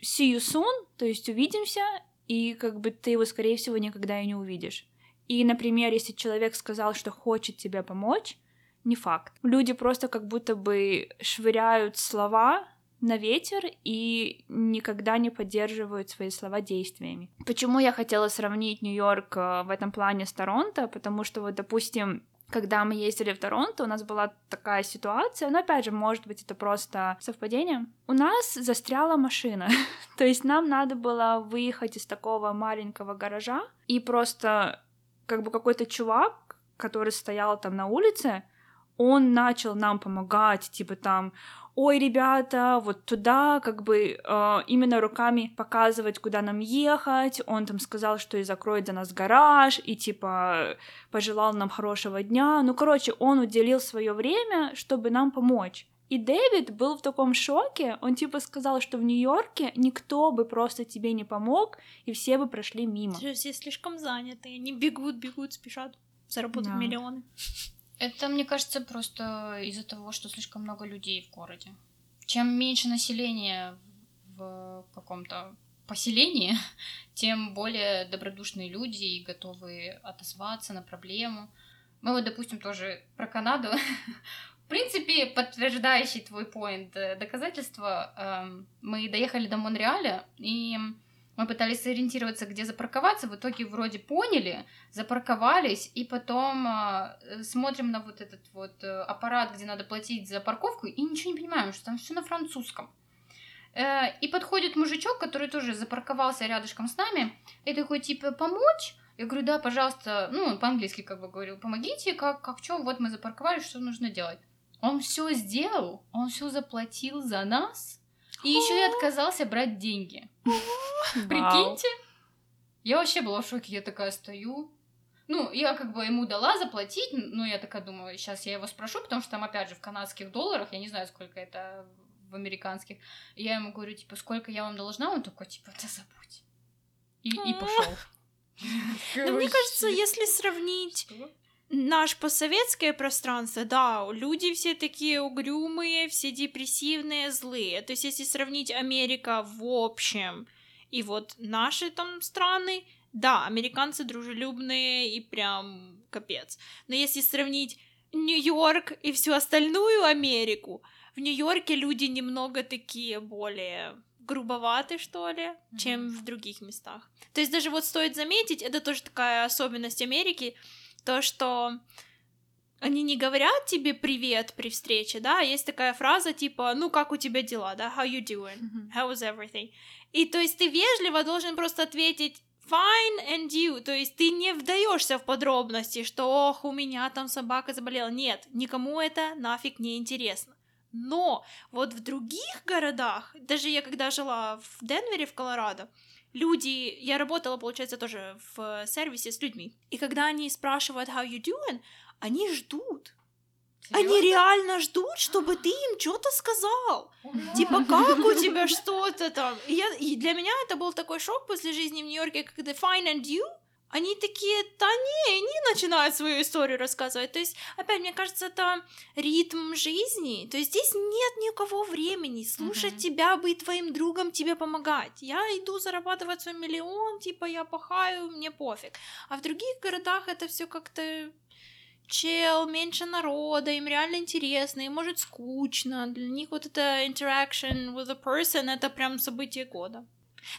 see you soon, то есть, увидимся, и как бы ты его, скорее всего, никогда и не увидишь. И, например, если человек сказал, что хочет тебе помочь, не факт. Люди просто как будто бы швыряют слова на ветер и никогда не поддерживают свои слова действиями. Почему я хотела сравнить Нью-Йорк э, в этом плане с Торонто? Потому что вот, допустим, когда мы ездили в Торонто, у нас была такая ситуация, но опять же, может быть, это просто совпадение. У нас застряла машина, то есть нам надо было выехать из такого маленького гаража, и просто как бы какой-то чувак, который стоял там на улице, он начал нам помогать, типа там, ой, ребята, вот туда, как бы э, именно руками показывать, куда нам ехать. Он там сказал, что и закроет за нас гараж, и типа пожелал нам хорошего дня. Ну, короче, он уделил свое время, чтобы нам помочь. И Дэвид был в таком шоке, он типа сказал, что в Нью-Йорке никто бы просто тебе не помог, и все бы прошли мимо. Все слишком заняты, они бегут, бегут, спешат заработать Да. миллионы. Это, мне кажется, просто из-за того, что слишком много людей в городе. Чем меньше населения в каком-то поселении, тем более добродушные люди и готовы отозваться на проблему. Мы вот, допустим, тоже про Канаду. В принципе, подтверждающий твой поинт э, доказательства, эм, мы доехали до Монреаля, и мы пытались сориентироваться, где запарковаться, в итоге вроде поняли, запарковались, и потом э, смотрим на вот этот вот э, аппарат, где надо платить за парковку, и ничего не понимаем, что там все на французском. Э, и подходит мужичок, который тоже запарковался рядышком с нами, и такой, типа, помочь? Я говорю, да, пожалуйста, ну, он по-английски как бы говорил, помогите, как, как что, вот мы запарковались, что нужно делать? Он все сделал, он все заплатил за нас, и еще и отказался брать деньги. Прикиньте. Я вообще была в шоке, я такая стою. Ну, я как бы ему дала заплатить, ну, я такая думаю, сейчас я его спрошу, потому что там, опять же, в канадских долларах, я не знаю, сколько это в американских. И я ему говорю, типа, сколько я вам должна? Он такой, типа, да забудь. И, и пошел. Но мне кажется, если сравнить наш постсоветское пространство, да, люди все такие угрюмые, все депрессивные, злые. То есть, если сравнить Америка в общем и вот наши там страны, да, американцы дружелюбные и прям капец. Но если сравнить Нью-Йорк и всю остальную Америку, в Нью-Йорке люди немного такие более грубоваты, что ли, Мгм. чем в других местах. То есть даже вот стоит заметить, это тоже такая особенность Америки, то, что они не говорят тебе привет при встрече, да, есть такая фраза типа, ну как у тебя дела, да, how you doing, how is everything, и то есть ты вежливо должен просто ответить fine and you, то есть ты не вдаешься в подробности, что ох, у меня там собака заболела, нет, никому это нафиг не интересно. Но вот в других городах, даже я когда жила в Денвере, в Колорадо, люди, я работала, получается, тоже в сервисе с людьми, и когда они спрашивают how you doing, они ждут. Они реально ждут, чтобы ты им что-то сказал. Типа, как у тебя что-то там? И, я, и для меня это был такой шок после жизни в Нью-Йорке, когда fine and you, они такие, да не, они начинают свою историю рассказывать. То есть, опять, мне кажется, это ритм жизни. То есть здесь нет никакого времени слушать Мгм. тебя, быть твоим другом, тебе помогать. Я иду зарабатывать свой миллион, типа я пахаю, мне пофиг. А в других городах это все как-то чел, меньше народа, им реально интересно, им может скучно. Для них вот это interaction with a person это прям событие года.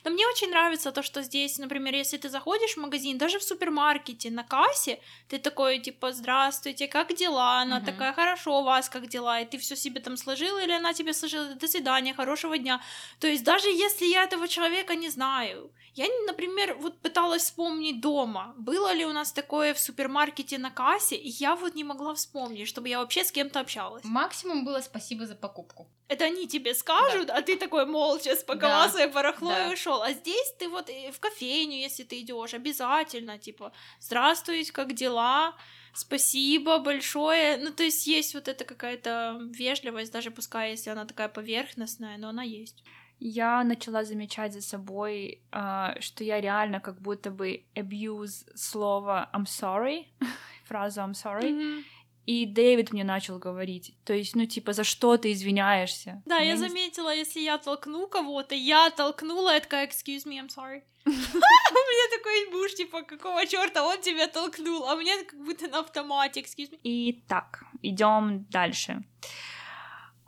Но мне очень нравится то, что здесь, например, если ты заходишь в магазин, даже в супермаркете, на кассе, ты такой, типа, здравствуйте, как дела? Она Мгм. такая, хорошо, у вас как дела? И ты все себе там сложила, или она тебе сложила, до свидания, хорошего дня. То есть даже если я этого человека не знаю, я, например, вот пыталась вспомнить дома, было ли у нас такое в супермаркете на кассе, и я вот не могла вспомнить, чтобы я вообще с кем-то общалась. Максимум было спасибо за покупку. Это они тебе скажут, а ты такой молча спаковал Да. свое барахло Да. и ушел. А здесь ты вот и в кофейню, если ты идешь, обязательно, типа, здравствуйте, как дела? спасибо большое. Ну, то есть есть вот эта какая-то вежливость, даже пускай если она такая поверхностная, но она есть. Я начала замечать за собой, а, что я реально как будто бы abuse слово I'm sorry, фразу I'm sorry, Мгм. И Дэвид мне начал говорить. То есть, ну, типа, за что ты извиняешься? Да, я не заметила, если я толкну кого-то, я толкнула, я такая, excuse me, I'm sorry. У меня такой муж, типа, какого черта он тебя толкнул, а мне как будто на автомате, excuse me. Итак, идем дальше.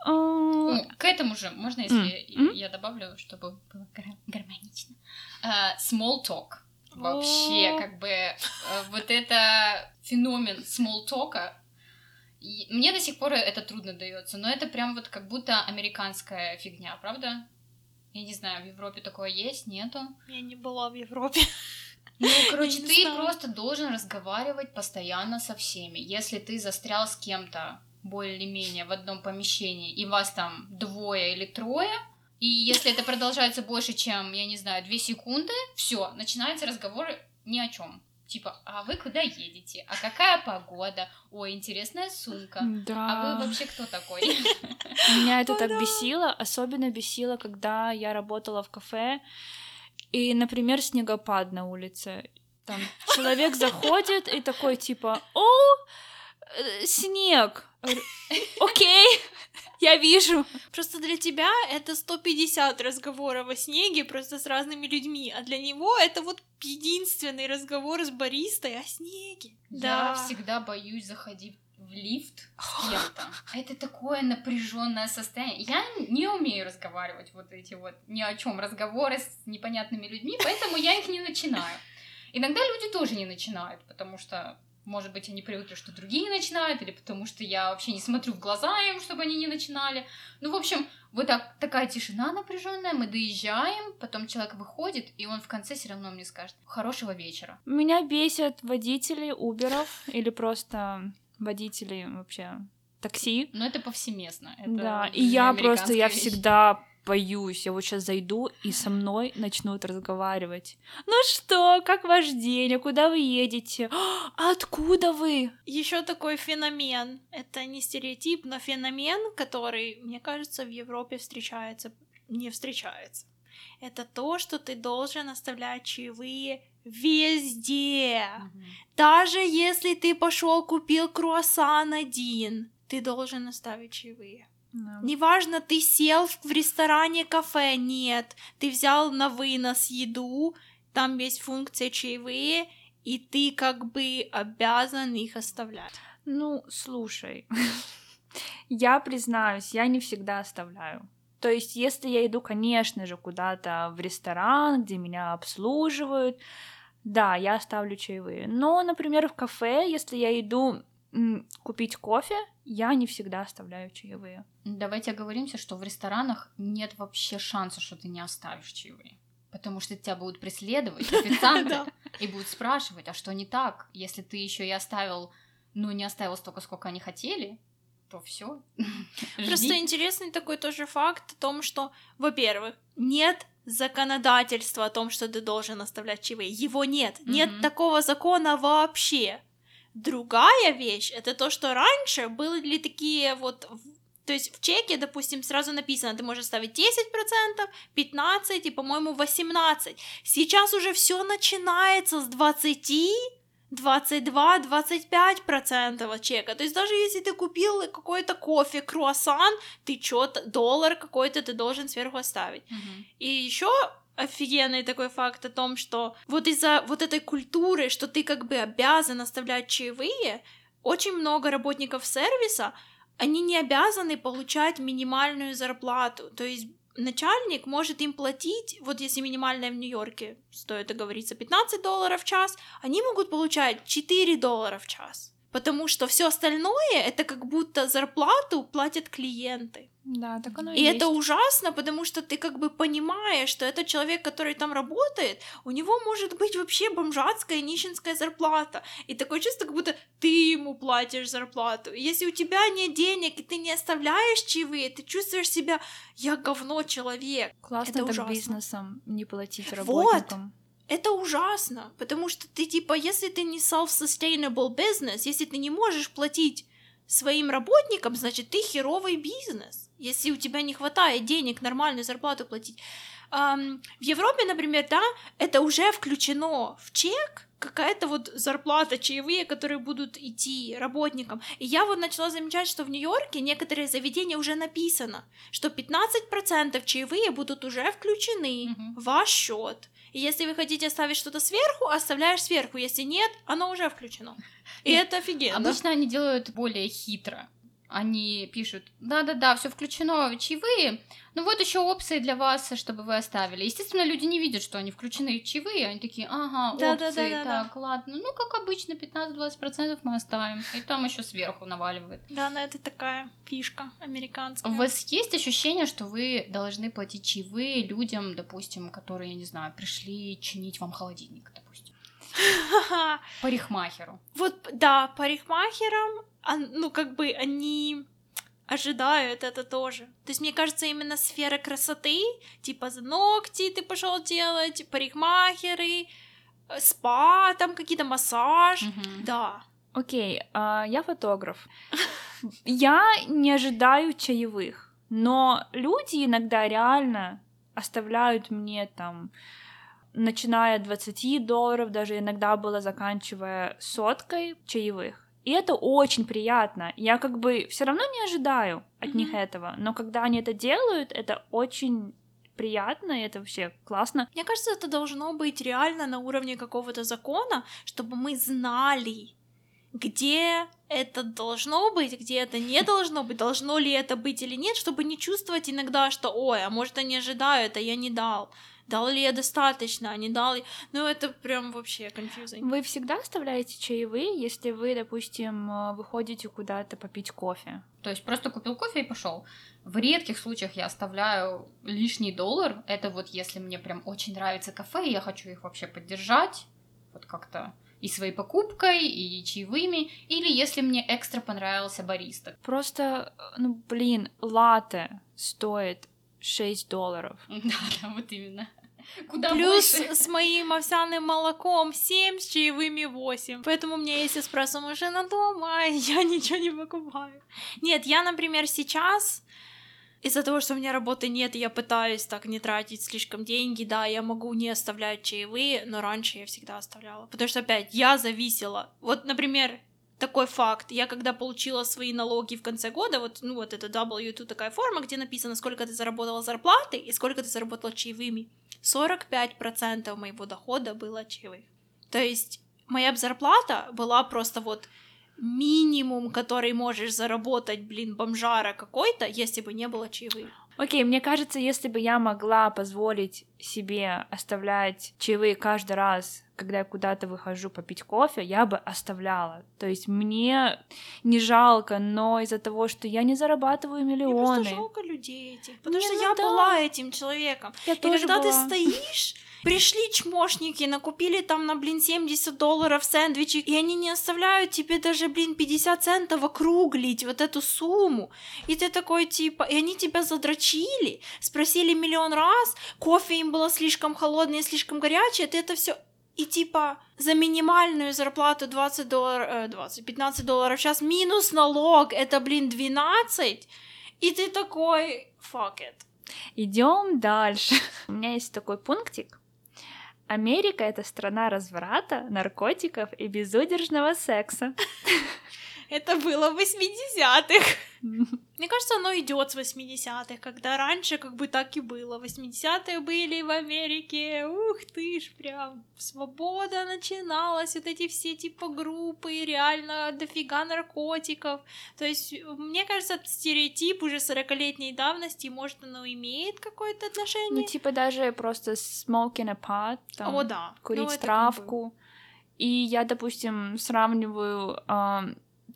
А, К этому же, можно, если я добавлю, чтобы было гар- гармонично. А, Small talk. Вообще, как бы, э, вот это феномен small talk. И Мне до сих пор это трудно дается, но это прям вот как будто американская фигня, правда? Я не знаю, в Европе такое есть, нету. Я не была в Европе. Ну, короче, ты знаю. просто должен разговаривать постоянно со всеми. Если ты застрял с кем-то более-менее в одном помещении, и вас там двое или трое, и если это продолжается больше, чем, я не знаю, две секунды, все, начинается разговор ни о чем. Типа, а вы куда едете? А какая погода? Ой, интересная сумка. А Да. вы вообще кто такой? Меня это так бесило, особенно бесило, когда я работала в кафе, и, например, снегопад на улице. Там человек заходит и такой типа, о, э, снег. Окей, я вижу. Просто для тебя это 150 разговоров о снеге, просто с разными людьми, а для него это вот единственный разговор с баристой о снеге. Я всегда боюсь заходить в лифт с кем-то. Это такое напряженное состояние. Я не умею разговаривать вот эти вот ни о чем разговоры с непонятными людьми, поэтому я их не начинаю. Иногда люди тоже не начинают, потому что, может быть, они привыкли, что другие начинают, или потому что я вообще не смотрю в глаза им, чтобы они не начинали. Ну, в общем, вот так, такая тишина напряженная, мы доезжаем, потом человек выходит, и он в конце все равно мне скажет «хорошего вечера». Меня бесят водители Уберов или просто водители вообще такси. Но это повсеместно. Это Да, и я просто, я вещь. всегда боюсь. Я вот сейчас зайду, и со мной начнут разговаривать. Ну что, как ваш день? А куда вы едете? «А откуда вы? Еще такой феномен, это не стереотип, но феномен, который, мне кажется, в Европе встречается, не встречается. Это то, что ты должен оставлять чаевые везде. Мгм. Даже если ты пошел купил круассан один, ты должен оставить чаевые. Неважно, ты сел в ресторане, кафе, нет, ты взял на вынос еду, там есть функция чаевые, и ты как бы обязан их оставлять. Ну, слушай, я признаюсь, я не всегда оставляю. То есть, если я иду, конечно же, куда-то в ресторан, где меня обслуживают, да, я оставлю чаевые. Но, например, в кафе, если я иду купить кофе, я не всегда оставляю чаевые. Давайте оговоримся, что в ресторанах нет вообще шанса, что ты не оставишь чаевые. Потому что тебя будут преследовать официанты и будут спрашивать, а что не так? Если ты еще и оставил, ну, не оставил столько, сколько они хотели, то все. Просто интересный такой тоже факт о том, что, во-первых, нет законодательства о том, что ты должен оставлять чаевые. Его нет. Нет такого закона вообще. Другая вещь это то, что раньше были такие вот то есть в чеке, допустим, сразу написано, ты можешь ставить 10%, 15% и, по-моему, 18%. Сейчас уже все начинается с 20, 22, 25% от чека. То есть даже если ты купил какой-то кофе, круассан, ты что-то, доллар какой-то ты должен сверху оставить. Мгм. И еще офигенный такой факт о том, что вот из-за вот этой культуры, что ты как бы обязан оставлять чаевые, очень много работников сервиса, они не обязаны получать минимальную зарплату. То есть начальник может им платить, вот если минимальная в Нью-Йорке стоит договориться 15 долларов в час, они могут получать 4 доллара в час. Потому что все остальное это как будто зарплату платят клиенты. Да, так оно И это ужасно, потому что ты как бы понимаешь, что этот человек, который там работает, у него может быть вообще бомжатская нищенская зарплата. И такое чувство, как будто ты ему платишь зарплату. И если у тебя нет денег, и ты не оставляешь чаевые, ты чувствуешь себя, я говно человек. Классно это так ужасно. бизнесом не платить Вот. Это ужасно, потому что ты типа, если ты не self-sustainable business, если ты не можешь платить своим работникам, значит, ты херовый бизнес. Если у тебя не хватает денег нормальную зарплату платить. Ам, в Европе, например, да, это уже включено в чек, какая-то вот зарплата, чаевые, которые будут идти работникам. И я вот начала замечать, что в Нью-Йорке некоторые заведения уже написано, что 15% чаевые будут уже включены Мгм. в ваш счет. И если вы хотите оставить что-то сверху, оставляешь сверху. Если нет, оно уже включено. И И это офигенно. Обычно они делают более хитро. Они пишут, да-да-да, все включено, чаевые, ну вот еще опции для вас, чтобы вы оставили. Естественно, люди не видят, что они включены чаевые, они такие, ага, Да-да-да-да-да. опции, так, ладно, ну как обычно, 15-20% мы оставим, и там еще сверху наваливает. Да, но это такая фишка американская. У вас есть ощущение, что вы должны платить чаевые людям, допустим, которые, я не знаю, пришли чинить вам холодильник, допустим, парикмахеру? Вот, да, парикмахерам, ну, как бы они ожидают это тоже. То есть, мне кажется, именно сфера красоты, типа за ногти ты пошел делать, парикмахеры, э, спа, там какие-то массаж. Мгм. Да. Окей, а, я фотограф. Я не ожидаю чаевых, но люди иногда реально оставляют мне там, начиная от 20 долларов, даже иногда было заканчивая соткой чаевых. И это очень приятно. Я как бы все равно не ожидаю от них Мгм. этого, но когда они это делают, это очень приятно, и это вообще классно. Мне кажется, это должно быть реально на уровне какого-то закона, чтобы мы знали, где это должно быть, где это не должно быть, должно ли это быть или нет, чтобы не чувствовать иногда, что, ой, а может они ожидают, а я не дал. Дал ли я достаточно, а не дал ли... Ну, это прям вообще confusing. Вы всегда оставляете чаевые, если вы, допустим, э, выходите куда-то попить кофе? То есть просто купил кофе и пошел. В редких случаях я оставляю лишний доллар. Это вот если мне прям очень нравится кафе, и я хочу их вообще поддержать, вот как-то и своей покупкой, и чаевыми, или если мне экстра понравился бариста. Просто, э, ну, блин, латте стоит 6 долларов. Да, да, вот именно. Куда Плюс больше. с моим овсяным молоком 7, с чаевыми 8. Поэтому у меня есть эспрессо машина дома, и я ничего не покупаю. Нет, я, например, сейчас из-за того, что у меня работы нет, и я пытаюсь так не тратить слишком деньги, да, я могу не оставлять чаевые, но раньше я всегда оставляла. Потому что, опять, я зависела. Вот, например, такой факт. Я когда получила свои налоги в конце года, вот, ну, вот это W2 такая форма, где написано, сколько ты заработала зарплаты и сколько ты заработала чаевыми. 45% моего дохода было чаевых. То есть моя зарплата была просто вот минимум, который можешь заработать, блин, бомжара какой-то, если бы не было чаевых. Окей, мне кажется, если бы я могла позволить себе оставлять чаевые каждый раз, когда я куда-то выхожу попить кофе, я бы оставляла. То есть мне не жалко, но из-за того, что я не зарабатываю Мне миллионы, просто жалко людей этих, потому Не, что ну я да. была этим человеком. я И тоже когда ты была. стоишь, пришли чмошники, накупили там на, блин, 70 долларов сэндвичи, и они не оставляют тебе даже, блин, 50 центов округлить вот эту сумму. И ты такой, типа, и они тебя задрочили, спросили миллион раз, кофе им было слишком холодное, слишком горячее, ты это все и типа за минимальную зарплату 20 долларов, э, 20, 15 долларов в час минус налог, это, блин, 12, и ты такой, fuck it. Идем дальше. У меня есть такой пунктик. Америка это страна разврата, наркотиков и безудержного секса. Это было в 80-х. Мне кажется, оно идет с 80-х, когда раньше как бы так и было. 80-е были в Америке, ух ты ж, прям свобода начиналась, вот эти все типа группы, реально дофига наркотиков. То есть, мне кажется, стереотип уже 40-летней давности, может, оно имеет какое-то отношение? Ну, типа даже просто smoking a pot, там, О, да. курить Ну, это как бы- травку. И я, допустим, сравниваю а,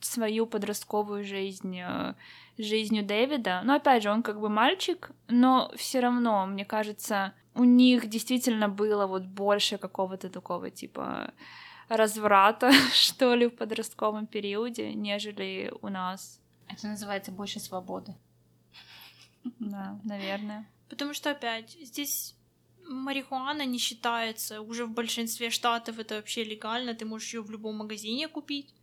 свою подростковую жизнь э, жизнью Дэвида. Но опять же, он как бы мальчик, но все равно, мне кажется, у них действительно было вот больше какого-то такого типа разврата, что ли, в подростковом периоде, нежели у нас. Это называется больше свободы. Да, наверное. Потому что, опять, здесь марихуана не считается. Уже в большинстве штатов это вообще легально, ты можешь ее в любом магазине купить.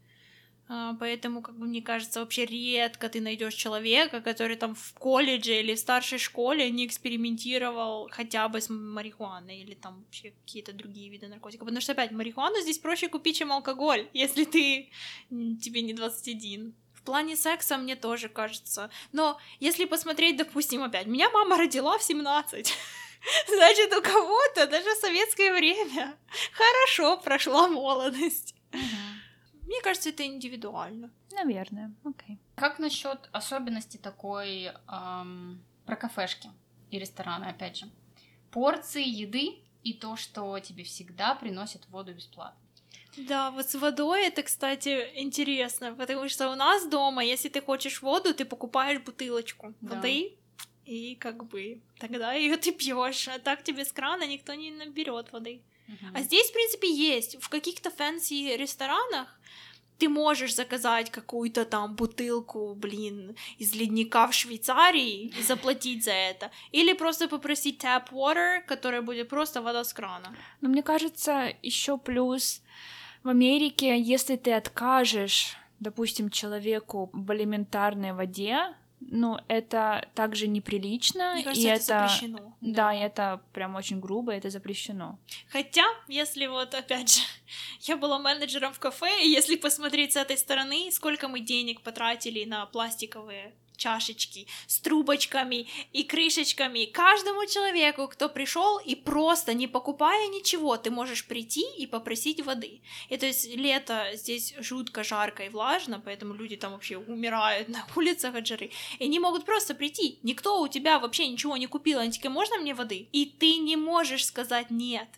А, Поэтому, как бы мне кажется, вообще редко ты найдешь человека, который там в колледже или в старшей школе не экспериментировал хотя бы с марихуаной или там вообще какие-то другие виды наркотиков. Потому что опять марихуану здесь проще купить, чем алкоголь, если ты тебе не 21. В плане секса мне тоже кажется. Но если посмотреть, допустим, опять, меня мама родила в 17. Значит, у кого-то даже в советское время хорошо прошла молодость. Мне кажется, это индивидуально. Наверное, окей. Как насчет особенности такой ам, про кафешки и рестораны, опять же? Порции еды и то, что тебе всегда приносят воду бесплатно. Да, вот с водой это, кстати, интересно, потому что у нас дома, если ты хочешь воду, ты покупаешь бутылочку Да. воды, и как бы тогда ее ты пьешь, а так тебе с крана никто не наберет воды. А здесь, в принципе, есть. В каких-то fancy ресторанах ты можешь заказать какую-то там бутылку, блин, из ледника в Швейцарии и заплатить за это. Или просто попросить tap water, которая будет просто вода с крана. Но мне кажется, еще плюс в Америке, если ты откажешь, допустим, человеку в элементарной воде, ну, это также неприлично, Мне и кажется, это это... запрещено. Да, и это прям очень грубо, это запрещено. Хотя, если вот, опять же, я была менеджером в кафе, и если посмотреть с этой стороны, сколько мы денег потратили на пластиковые чашечки с трубочками и крышечками. Каждому человеку, кто пришел и просто не покупая ничего, ты можешь прийти и попросить воды. И то есть лето здесь жутко жарко и влажно, поэтому люди там вообще умирают на улицах от жары. И они могут просто прийти. Никто у тебя вообще ничего не купил. Они такие, можно мне воды? И ты не можешь сказать нет.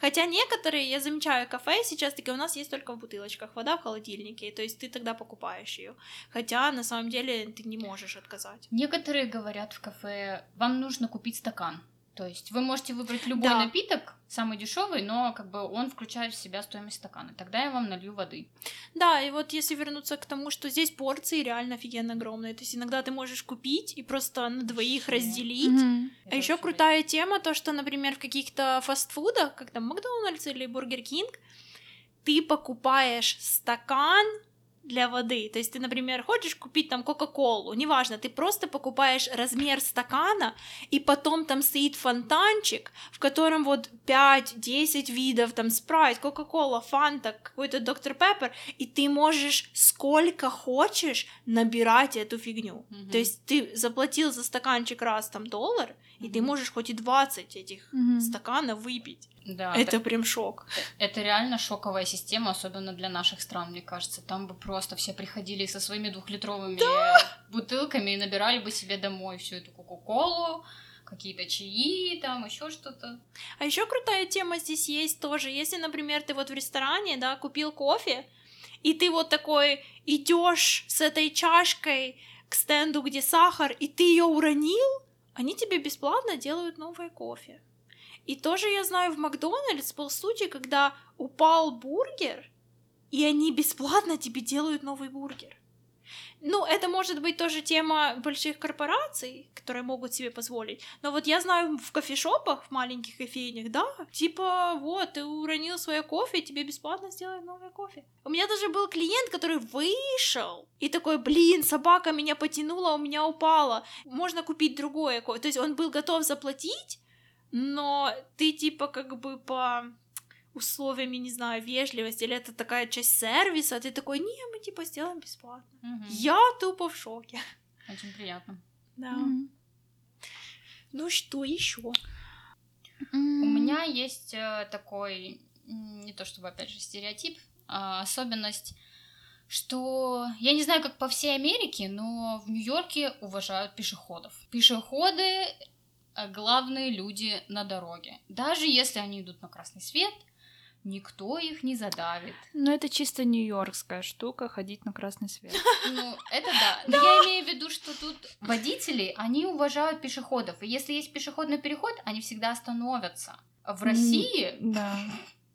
Хотя некоторые, я замечаю, кафе сейчас таки у нас есть только в бутылочках, вода в холодильнике, то есть ты тогда покупаешь ее. Хотя на самом деле ты не можешь отказать. Некоторые говорят в кафе, вам нужно купить стакан. То есть вы можете выбрать любой Да. напиток, самый дешевый, но как бы он включает в себя стоимость стакана. Тогда я вам налью воды. Да, и вот если вернуться к тому, что здесь порции реально офигенно огромные, то есть иногда ты можешь купить и просто на двоих Вообще. разделить. Мгм. А еще крутая тема, то, что, например, в каких-то фастфудах, как там Макдональдс или Бургер Кинг, ты покупаешь стакан для воды. То есть ты, например, хочешь купить там Кока-Колу, неважно, ты просто покупаешь размер стакана, и потом там стоит фонтанчик, в котором вот 5-10 видов, там спрайт, Кока-Кола, Фанта, какой-то Доктор Пеппер, и ты можешь сколько хочешь набирать эту фигню. Мгм. То есть ты заплатил за стаканчик раз там доллар, и ты можешь хоть и 20 этих Мгм. стаканов выпить. Да, Это это... прям шок. это реально шоковая система, особенно для наших стран, мне кажется. Там бы просто все приходили со своими двухлитровыми бутылками и набирали бы себе домой всю эту Кока-Колу, какие-то чаи, там еще что-то. А еще крутая тема здесь есть тоже. Если, например, ты вот в ресторане, да, купил кофе, и ты вот такой идешь с этой чашкой к стенду, где сахар, и ты ее уронил, они тебе бесплатно делают новое кофе. И тоже я знаю в Макдональдс был случай, когда упал бургер, и они бесплатно тебе делают новый бургер. Ну, это может быть тоже тема больших корпораций, которые могут себе позволить. Но вот я знаю в кофешопах, в маленьких кофейнях, да, типа, вот, ты уронил свое кофе, тебе бесплатно сделают новое кофе. У меня даже был клиент, который вышел и такой, блин, собака меня потянула, у меня упала, можно купить другое кофе. То есть он был готов заплатить, но ты типа как бы по условиями, не знаю, вежливости, или это такая часть сервиса, ты такой, не, мы типа сделаем бесплатно. Мгм. Я тупо в шоке. Очень приятно. Да. Мгм. Ну что еще? У меня есть э, такой, не то чтобы, опять же, стереотип, а особенность, что я не знаю, как по всей Америке, но в Нью-Йорке уважают пешеходов. Пешеходы главные люди на дороге. Даже если они идут на красный свет, никто их не задавит. Ну, это чисто нью-йоркская штука, ходить на красный свет. Ну, это да. Но я имею в виду, что тут водители, они уважают пешеходов. И если есть пешеходный переход, они всегда остановятся. А в России Да.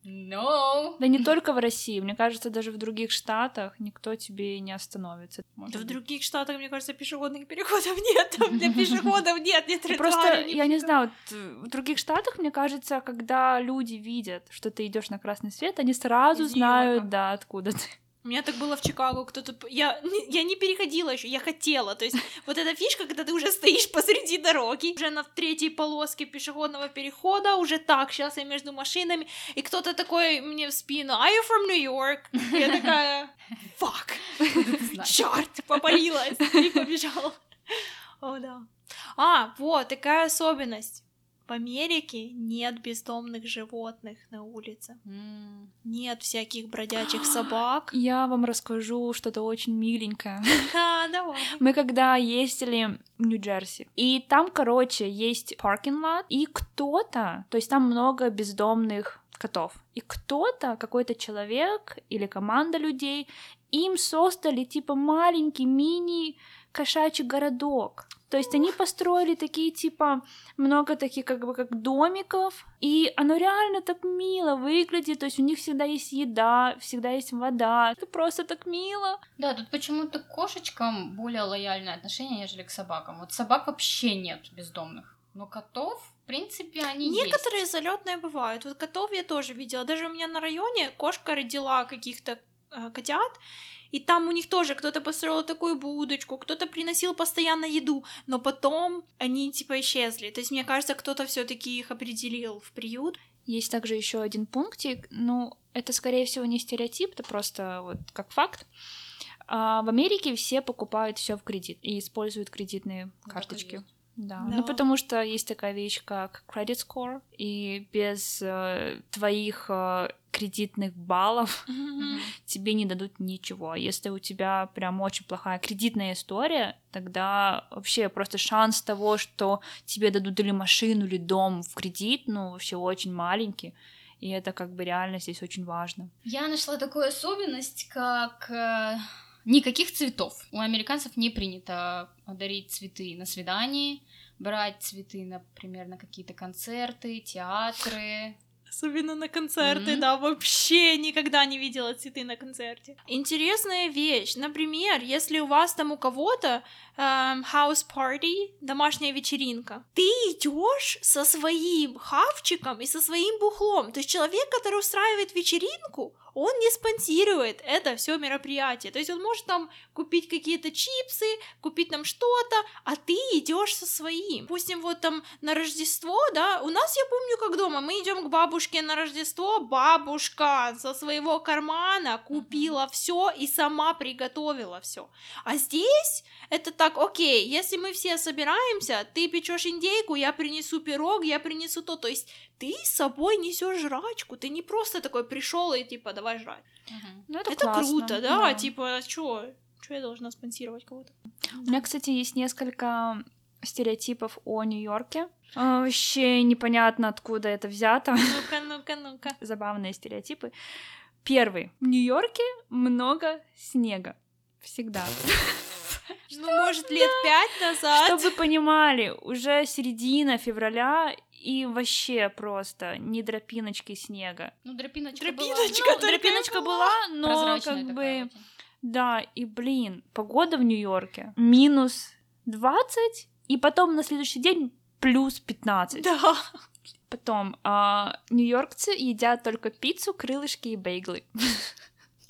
No. Да не только в России, мне кажется, даже в других штатах никто тебе не остановится. Может Да в других штатах, мне кажется, пешеходных переходов нет. Там для пешеходов нет, нет тротуара, Просто, я не знаю, вот, э, в других штатах, мне кажется, когда люди видят, что ты идешь на красный свет, они сразу знают, да, откуда ты. У меня так было в Чикаго, кто-то... Я, я не переходила еще, я хотела. То есть вот эта фишка, когда ты уже стоишь посреди дороги, уже на третьей полоске пешеходного перехода, уже так, сейчас я между машинами, и кто-то такой мне в спину, are you from New York? Я такая, fuck, черт, попалилась и побежала. О, да. А, вот, такая особенность. В Америке нет бездомных животных на улице. М. Нет всяких бродячих собак. Я вам расскажу что-то очень миленькое. Да, давай. Мы когда ездили в Нью-Джерси, и там, короче, есть паркинг лот, и кто-то, то есть там много бездомных котов, и кто-то, какой-то человек или команда людей, им создали типа маленький мини кошачий городок. То есть они построили такие типа много таких как бы как домиков, и оно реально так мило выглядит, то есть у них всегда есть еда, всегда есть вода, это просто так мило. Да, тут почему-то к кошечкам более лояльное отношение, нежели к собакам. Вот собак вообще нет бездомных. Но котов, в принципе, они Некоторые залетные бывают. Вот котов я тоже видела. Даже у меня на районе кошка родила каких-то э, котят, и там у них тоже кто-то построил такую будочку, кто-то приносил постоянно еду, но потом они типа исчезли. То есть мне кажется, кто-то все-таки их определил в приют. Есть также еще один пунктик, ну, это, скорее всего, не стереотип, это просто вот как факт. А, в Америке все покупают все в кредит и используют кредитные Так и акарточки. есть. Да. Да. ну потому что есть такая вещь, как credit score, и без э, твоих э, кредитных баллов Мгм. тебе не дадут ничего. А Если у тебя прям очень плохая кредитная история, тогда вообще просто шанс того, что тебе дадут или машину, или дом в кредит, ну, вообще очень маленький. И это как бы реально здесь очень важно. Я нашла такую особенность, как э, никаких цветов. У американцев не принято дарить цветы на свидании, брать цветы, например, на какие-то концерты, театры. Особенно на концерты, Мгм. да, вообще никогда не видела цветы на концерте. Интересная вещь, например, если у вас там у кого-то эм, house party, домашняя вечеринка, ты идешь со своим хавчиком и со своим бухлом. То есть человек, который устраивает вечеринку, он не спонсирует это все мероприятие. То есть он может там купить какие-то чипсы, купить там что-то, а ты идешь со своим. Допустим, вот там на Рождество, да, у нас, я помню, как дома, мы идем к бабушке на Рождество, бабушка со своего кармана купила все и сама приготовила все. А здесь это так, окей, если мы все собираемся, ты печешь индейку, я принесу пирог, я принесу то, то есть ты с собой несешь жрачку, ты не просто такой пришел и типа давай жрать. Мгм. Ну, это, Это, классно, круто, да, типа, чё, чё я должна спонсировать кого-то? У меня, кстати, есть несколько стереотипов о Нью-Йорке. А, Вообще непонятно, откуда это взято. Ну-ка, ну-ка, ну-ка. Забавные стереотипы. Первый. В Нью-Йорке много снега. Всегда. Ну, может, лет пять назад. Чтобы вы понимали, уже середина февраля и вообще просто не дропиночки снега. Ну, дропиночка, Дропиночка была. Ну, дропиночка была, но Прозрачная как бы... очень. Да, и блин, погода в Нью-Йорке минус 20, и потом на следующий день плюс 15. Да. Потом а, нью-йоркцы едят только пиццу, крылышки и бейглы.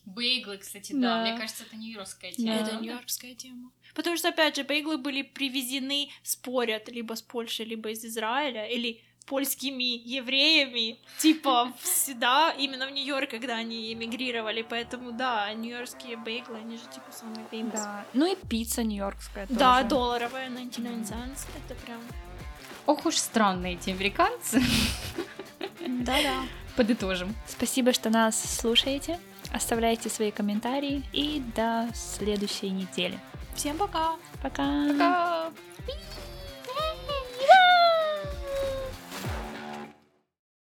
Бейглы, кстати, Да. да. Мне кажется, это нью-йоркская тема. Да. Это нью-йоркская тема. Потому что, опять же, бейглы были привезены, спорят, либо с Польши, либо из Израиля, или польскими евреями, типа, всегда именно в Нью-Йорк, когда они эмигрировали, поэтому, да, нью-йоркские бейглы, они же, типа, самые famous. Да. Ну и пицца нью-йоркская тоже. Да, долларовая, 99 cents, это прям... Ох уж странные эти американцы. Да-да. Подытожим. Спасибо, что нас слушаете. Оставляйте свои комментарии и до следующей недели. Всем пока! Пока! Пока!